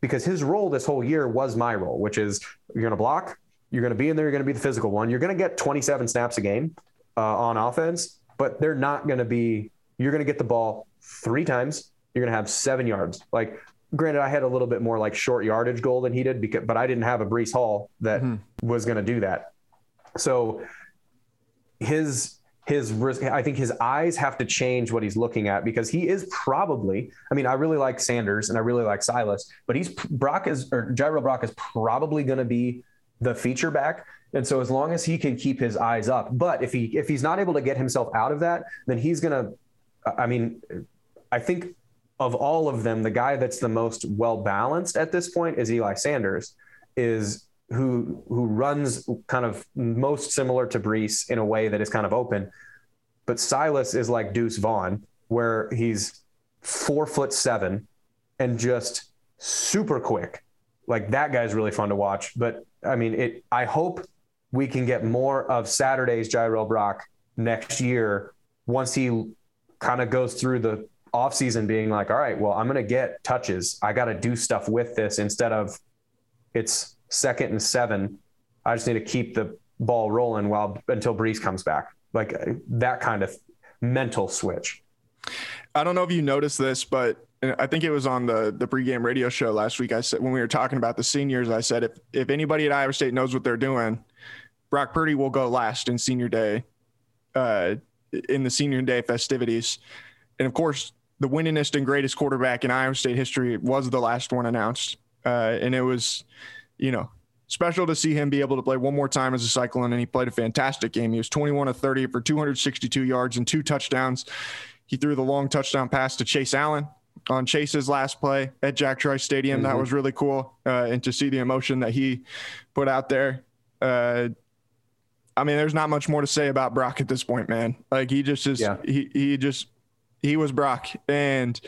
Because his role this whole year was my role, which is you're going to block, you're going to be in there, you're going to be the physical one, you're going to get 27 snaps a game uh, on offense but they're not going to be, you're going to get the ball three times. You're going to have seven yards. Like, granted, I had a little bit more like short yardage goal than he did, because, but I didn't have a Breece Hall that mm-hmm. was going to do that. So his, his, I think his eyes have to change what he's looking at because he is probably, I mean, I really like Sanders and I really like Silas, but he's Brock is, or Jirehl Brock is probably going to be the feature back. And so as long as he can keep his eyes up, but if he if he's not able to get himself out of that, then he's gonna. I mean, I think of all of them, the guy that's the most well balanced at this point is Eli Sanders, is who who runs kind of most similar to Breece in a way that is kind of open. But Silas is like Deuce Vaughn, where he's four foot seven and just super quick. Like that guy's really fun to watch. But I mean, it. I hope we can get more of Saturday's Jirehl Brock next year once he kind of goes through the offseason being like, all right, well, I'm going to get touches. I got to do stuff with this instead of it's second and seven. I just need to keep the ball rolling while until Breece comes back. Like that kind of mental switch. I don't know if you noticed this, but I think it was on the the pregame radio show last week. I said when we were talking about the seniors, I said if if anybody at Iowa State knows what they're doing, Brock Purdy will go last in senior day, uh, in the senior day festivities. And of course, the winningest and greatest quarterback in Iowa State history was the last one announced. Uh, and it was, you know, special to see him be able to play one more time as a Cyclone. And he played a fantastic game. He was 21 of 30 for 262 yards and two touchdowns. He threw the long touchdown pass to Chase Allen on Chase's last play at Jack Trice Stadium. Mm-hmm. That was really cool. Uh, and to see the emotion that he put out there. Uh, I mean, there's not much more to say about Brock at this point, man. Like he just is, yeah. he, he just, he was Brock. And,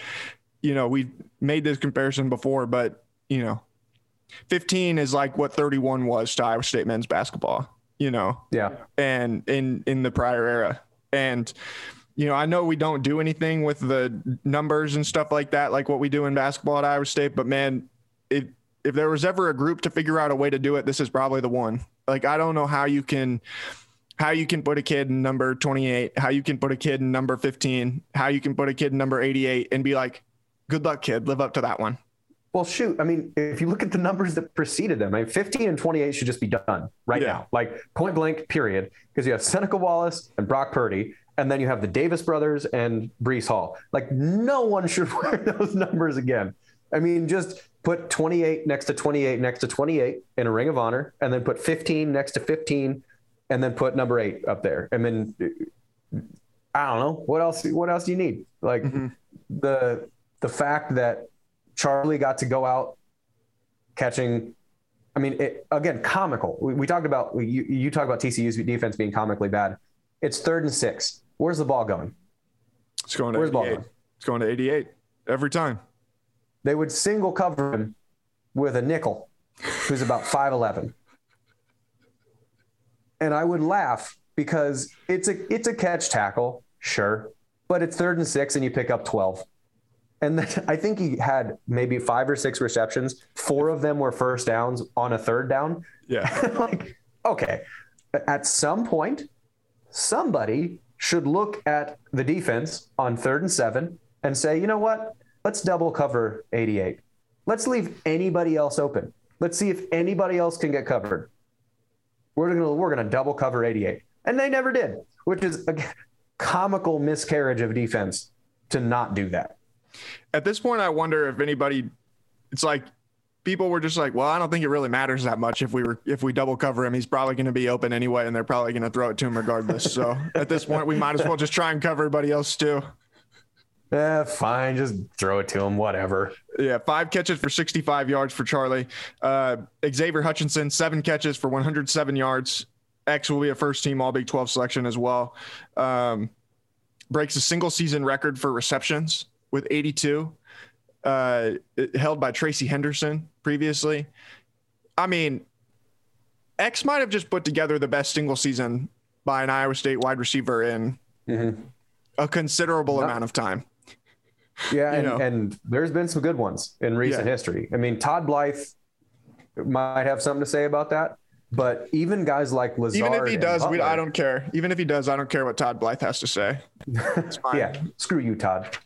you know, we made this comparison before, but, you know, 15 is like what 31 was to Iowa State men's basketball, you know? Yeah. And in, in the prior era. And, you know, I know we don't do anything with the numbers and stuff like that, like what we do in basketball at Iowa State, but man, it, if there was ever a group to figure out a way to do it, this is probably the one. Like I don't know how you can how you can put a kid in number 28, how you can put a kid in number 15, how you can put a kid in number 88 and be like, good luck, kid, live up to that one. Well, shoot. I mean, if you look at the numbers that preceded them, I mean, 15 and 28 should just be done right yeah. now, like point blank, period. Because you have Seneca Wallace and Brock Purdy, and then you have the Davis brothers and Breece Hall. Like, no one should wear those numbers again. I mean, just put 28 next to 28 next to 28 in a ring of honor, and then put 15 next to 15, and then put number eight up there. And then I don't know what else. What else do you need? Like mm-hmm. the the fact that Charlie got to go out catching. I mean, it, again, comical. We, we talked about you. You talk about TCU's defense being comically bad. It's third and six. Where's the ball going? It's going to Where's 88. It's going to 88 every time they would single cover him with a nickel who's about 5'11. And I would laugh because it's a it's a catch tackle, sure, but it's third and six and you pick up 12. And then I think he had maybe five or six receptions. Four of them were first downs on a third down. Yeah. like, okay. At some point, somebody should look at the defense on third and seven and say, you know what? Let's double cover 88. Let's leave anybody else open. Let's see if anybody else can get covered. We're gonna we're gonna double cover 88, and they never did, which is a comical miscarriage of defense to not do that. At this point, I wonder if anybody. It's like people were just like, well, I don't think it really matters that much if we were if we double cover him. He's probably going to be open anyway, and they're probably going to throw it to him regardless. so at this point, we might as well just try and cover everybody else too. Yeah, fine. Just throw it to him. Whatever. Yeah, five catches for 65 yards for Charlie. Uh, Xavier Hutchinson, seven catches for 107 yards. X will be a first team All Big 12 selection as well. Um, breaks a single season record for receptions with 82, uh, held by Tracy Henderson previously. I mean, X might have just put together the best single season by an Iowa State wide receiver in mm-hmm. a considerable yep. amount of time. Yeah, and, and, there's been some good ones in recent yeah. history. I mean, Todd Blythe might have something to say about that, but even guys like Lazard, even if he does, Butler, we, I don't care. Even if he does, I don't care what Todd Blythe has to say. yeah, screw you, Todd.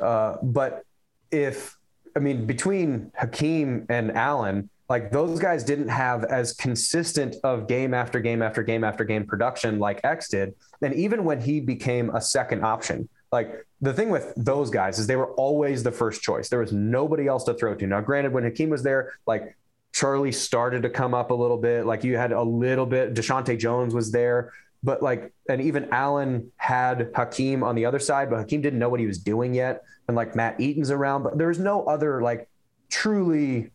Uh, but if I mean between Hakeem and Allen, like those guys didn't have as consistent of game after game after game after game production like X did. And even when he became a second option, like the thing with those guys is they were always the first choice. There was nobody else to throw to. Now, granted, when Hakeem was there, like Charlie started to come up a little bit. Like you had a little bit. Deshaunte Jones was there, but like, and even Allen had Hakeem on the other side, but Hakeem didn't know what he was doing yet. And like Matt Eaton's around, but there's no other like truly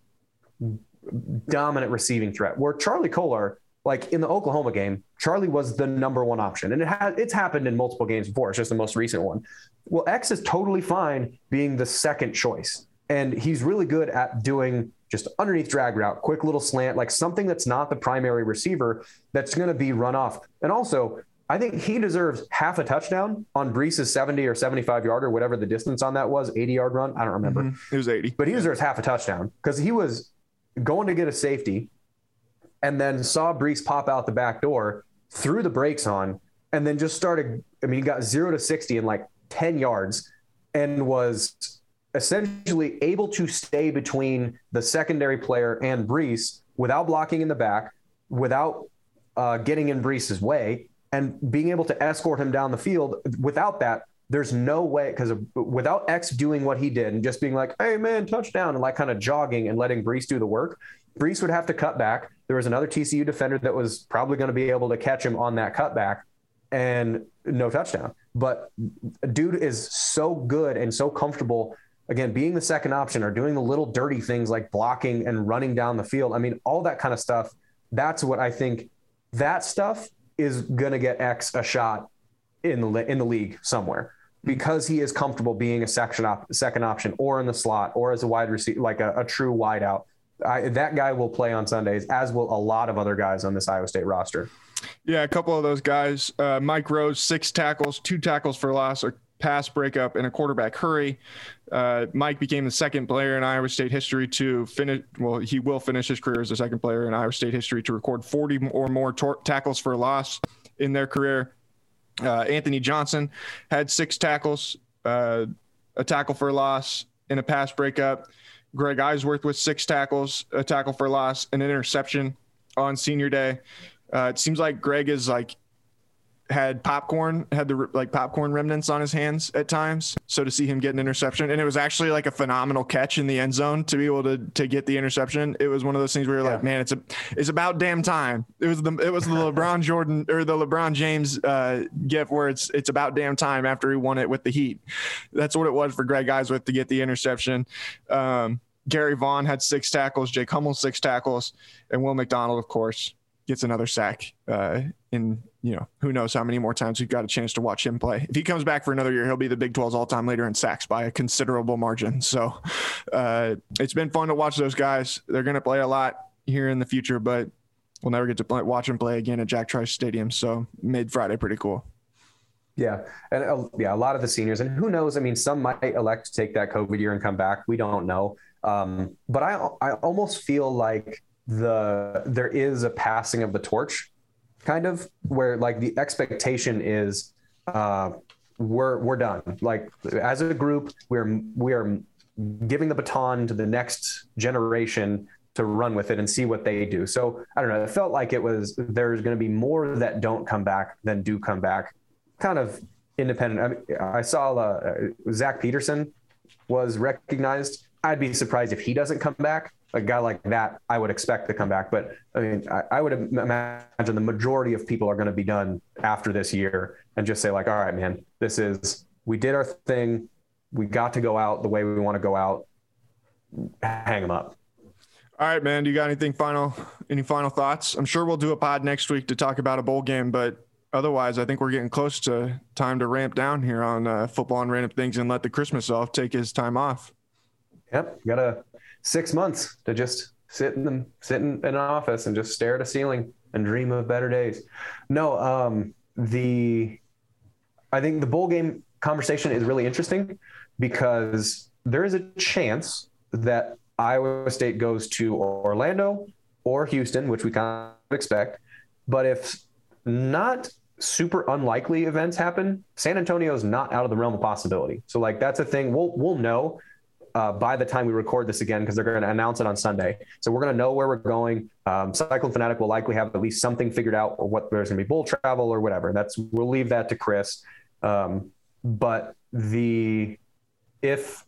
dominant receiving threat. Where Charlie Kolar like in the Oklahoma game, Charlie was the number one option, and it has it's happened in multiple games before. It's just the most recent one. Well, X is totally fine being the second choice, and he's really good at doing just underneath drag route, quick little slant, like something that's not the primary receiver that's going to be run off. And also, I think he deserves half a touchdown on Breece's 70 or 75 yard or whatever the distance on that was, 80 yard run. I don't remember. Mm-hmm. It was 80. But he deserves half a touchdown because he was going to get a safety and then saw Breece pop out the back door, threw the brakes on, and then just started. I mean, he got zero to 60 in like 10 yards and was essentially able to stay between the secondary player and Breece without blocking in the back, without uh, getting in Breece's way, and being able to escort him down the field. Without that, there's no way because without X doing what he did and just being like, "Hey man, touchdown," and like kind of jogging and letting Breece do the work, Breece would have to cut back. There was another TCU defender that was probably going to be able to catch him on that cutback and no touchdown. But dude is so good and so comfortable again being the second option or doing the little dirty things like blocking and running down the field. I mean, all that kind of stuff. That's what I think that stuff is going to get X a shot in the in the league somewhere because he is comfortable being a section op, second option or in the slot or as a wide receiver like a, a true wideout I, that guy will play on Sundays, as will a lot of other guys on this Iowa State roster. Yeah, a couple of those guys. Uh, Mike Rose, six tackles, two tackles for loss, pass breakup, and a quarterback hurry. Uh, Mike became the second player in Iowa State history to finish. Well, he will finish his career as the second player in Iowa State history to record 40 or more tor- tackles for loss in their career. Uh, Anthony Johnson had six tackles, uh, a tackle for loss, and a pass breakup. Greg Eisworth with six tackles, a tackle for loss, and an interception on senior day. Uh, it seems like Greg is like had popcorn, had the like popcorn remnants on his hands at times. So to see him get an interception, and it was actually like a phenomenal catch in the end zone to be able to to get the interception. It was one of those things where you're yeah. like, man, it's a it's about damn time. It was the it was the LeBron Jordan or the LeBron James uh, gift where it's it's about damn time after he won it with the Heat. That's what it was for Greg Eisworth to get the interception. Um, Gary Vaughn had six tackles, Jake Hummel six tackles, and Will McDonald, of course, gets another sack. Uh, in you know who knows how many more times we've got a chance to watch him play. If he comes back for another year, he'll be the Big 12's all-time leader in sacks by a considerable margin. So uh, it's been fun to watch those guys. They're going to play a lot here in the future, but we'll never get to play, watch them play again at Jack Trice Stadium. So mid Friday, pretty cool. Yeah, and uh, yeah, a lot of the seniors, and who knows? I mean, some might elect to take that COVID year and come back. We don't know. Um, but I I almost feel like the there is a passing of the torch, kind of where like the expectation is uh, we're we're done. Like as a group, we're we are giving the baton to the next generation to run with it and see what they do. So I don't know. It felt like it was there's going to be more that don't come back than do come back kind of independent. I, mean, I saw uh, Zach Peterson was recognized. I'd be surprised if he doesn't come back. A guy like that, I would expect to come back. But I mean, I, I would imagine the majority of people are going to be done after this year and just say, like, all right, man, this is, we did our thing. We got to go out the way we want to go out. Hang them up. All right, man. Do you got anything final? Any final thoughts? I'm sure we'll do a pod next week to talk about a bowl game, but otherwise, I think we're getting close to time to ramp down here on uh, football and random things and let the Christmas off take his time off. Yep, got a six months to just sit in the, sit in, in an office and just stare at a ceiling and dream of better days. No, um, the I think the bowl game conversation is really interesting because there is a chance that Iowa State goes to Orlando or Houston, which we kind of expect. But if not super unlikely events happen, San Antonio is not out of the realm of possibility. So like that's a thing we'll we'll know uh, by the time we record this again because they're going to announce it on Sunday. So we're going to know where we're going. Um, Cyclone Fanatic will likely have at least something figured out, or what there's going to be bull travel or whatever. That's we'll leave that to Chris. Um, but the if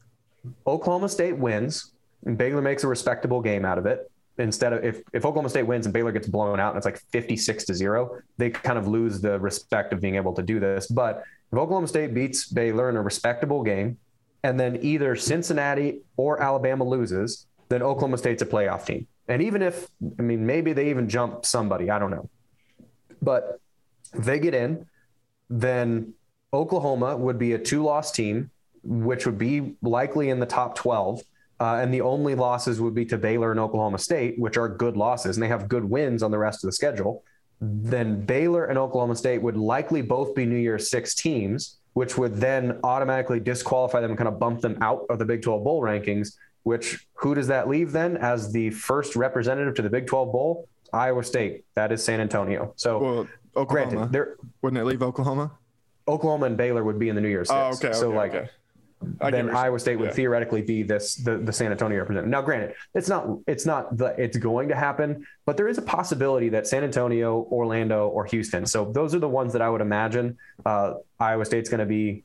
Oklahoma State wins and Baylor makes a respectable game out of it, instead of if, if Oklahoma State wins and Baylor gets blown out and it's like 56 to zero, they kind of lose the respect of being able to do this. But if Oklahoma State beats Baylor in a respectable game, and then either Cincinnati or Alabama loses, then Oklahoma State's a playoff team. And even if, I mean, maybe they even jump somebody, I don't know. But they get in, then Oklahoma would be a two loss team, which would be likely in the top 12 uh, and the only losses would be to Baylor and Oklahoma State, which are good losses, and they have good wins on the rest of the schedule. Then Baylor and Oklahoma State would likely both be New Year's Six teams, which would then automatically disqualify them and kind of bump them out of the Big 12 Bowl rankings. Which who does that leave then as the first representative to the Big 12 Bowl? Iowa State. That is San Antonio. So, well, Oklahoma. granted, wouldn't it leave Oklahoma? Oklahoma and Baylor would be in the New Year's oh, Six. Oh, okay. So, okay, like, okay then Iowa State would yeah. theoretically be this the, the San Antonio representative. Now, granted, it's not it's not the it's going to happen, but there is a possibility that San Antonio, Orlando, or Houston. So those are the ones that I would imagine uh, Iowa State's going to be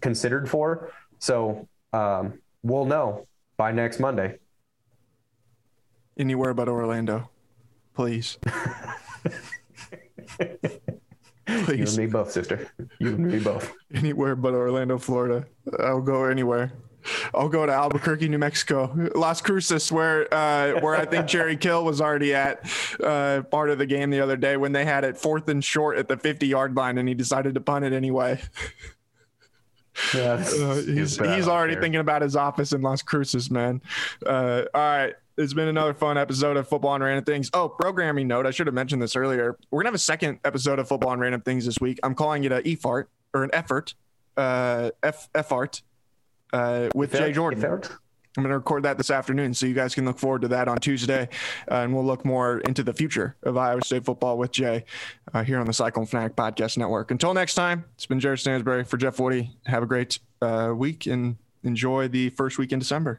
considered for. So um, we'll know by next Monday. Anywhere but Orlando, please. Please. You and me both, sister. You and me both. Anywhere but Orlando, Florida. I'll go anywhere. I'll go to Albuquerque, New Mexico, Las Cruces, where uh, where I think Jerry Kill was already at uh, part of the game the other day when they had it fourth and short at the 50 yard line, and he decided to punt it anyway. Yeah, uh, he's he's already there. thinking about his office in Las Cruces, man. Uh, all right, it's been another fun episode of Football and Random Things. Oh, programming note. I should have mentioned this earlier. We're going to have a second episode of Football and Random Things this week. I'm calling it a EFART or an effort, uh, F, F-art, uh, with Jay Jordan. F-art? I'm going to record that this afternoon, so you guys can look forward to that on Tuesday, uh, and we'll look more into the future of Iowa State football with Jay uh, here on the Cyclone Fanatic Podcast Network. Until next time, it's been Jared Stansbury for Jeff Woody. Have a great uh, week and enjoy the first week in December.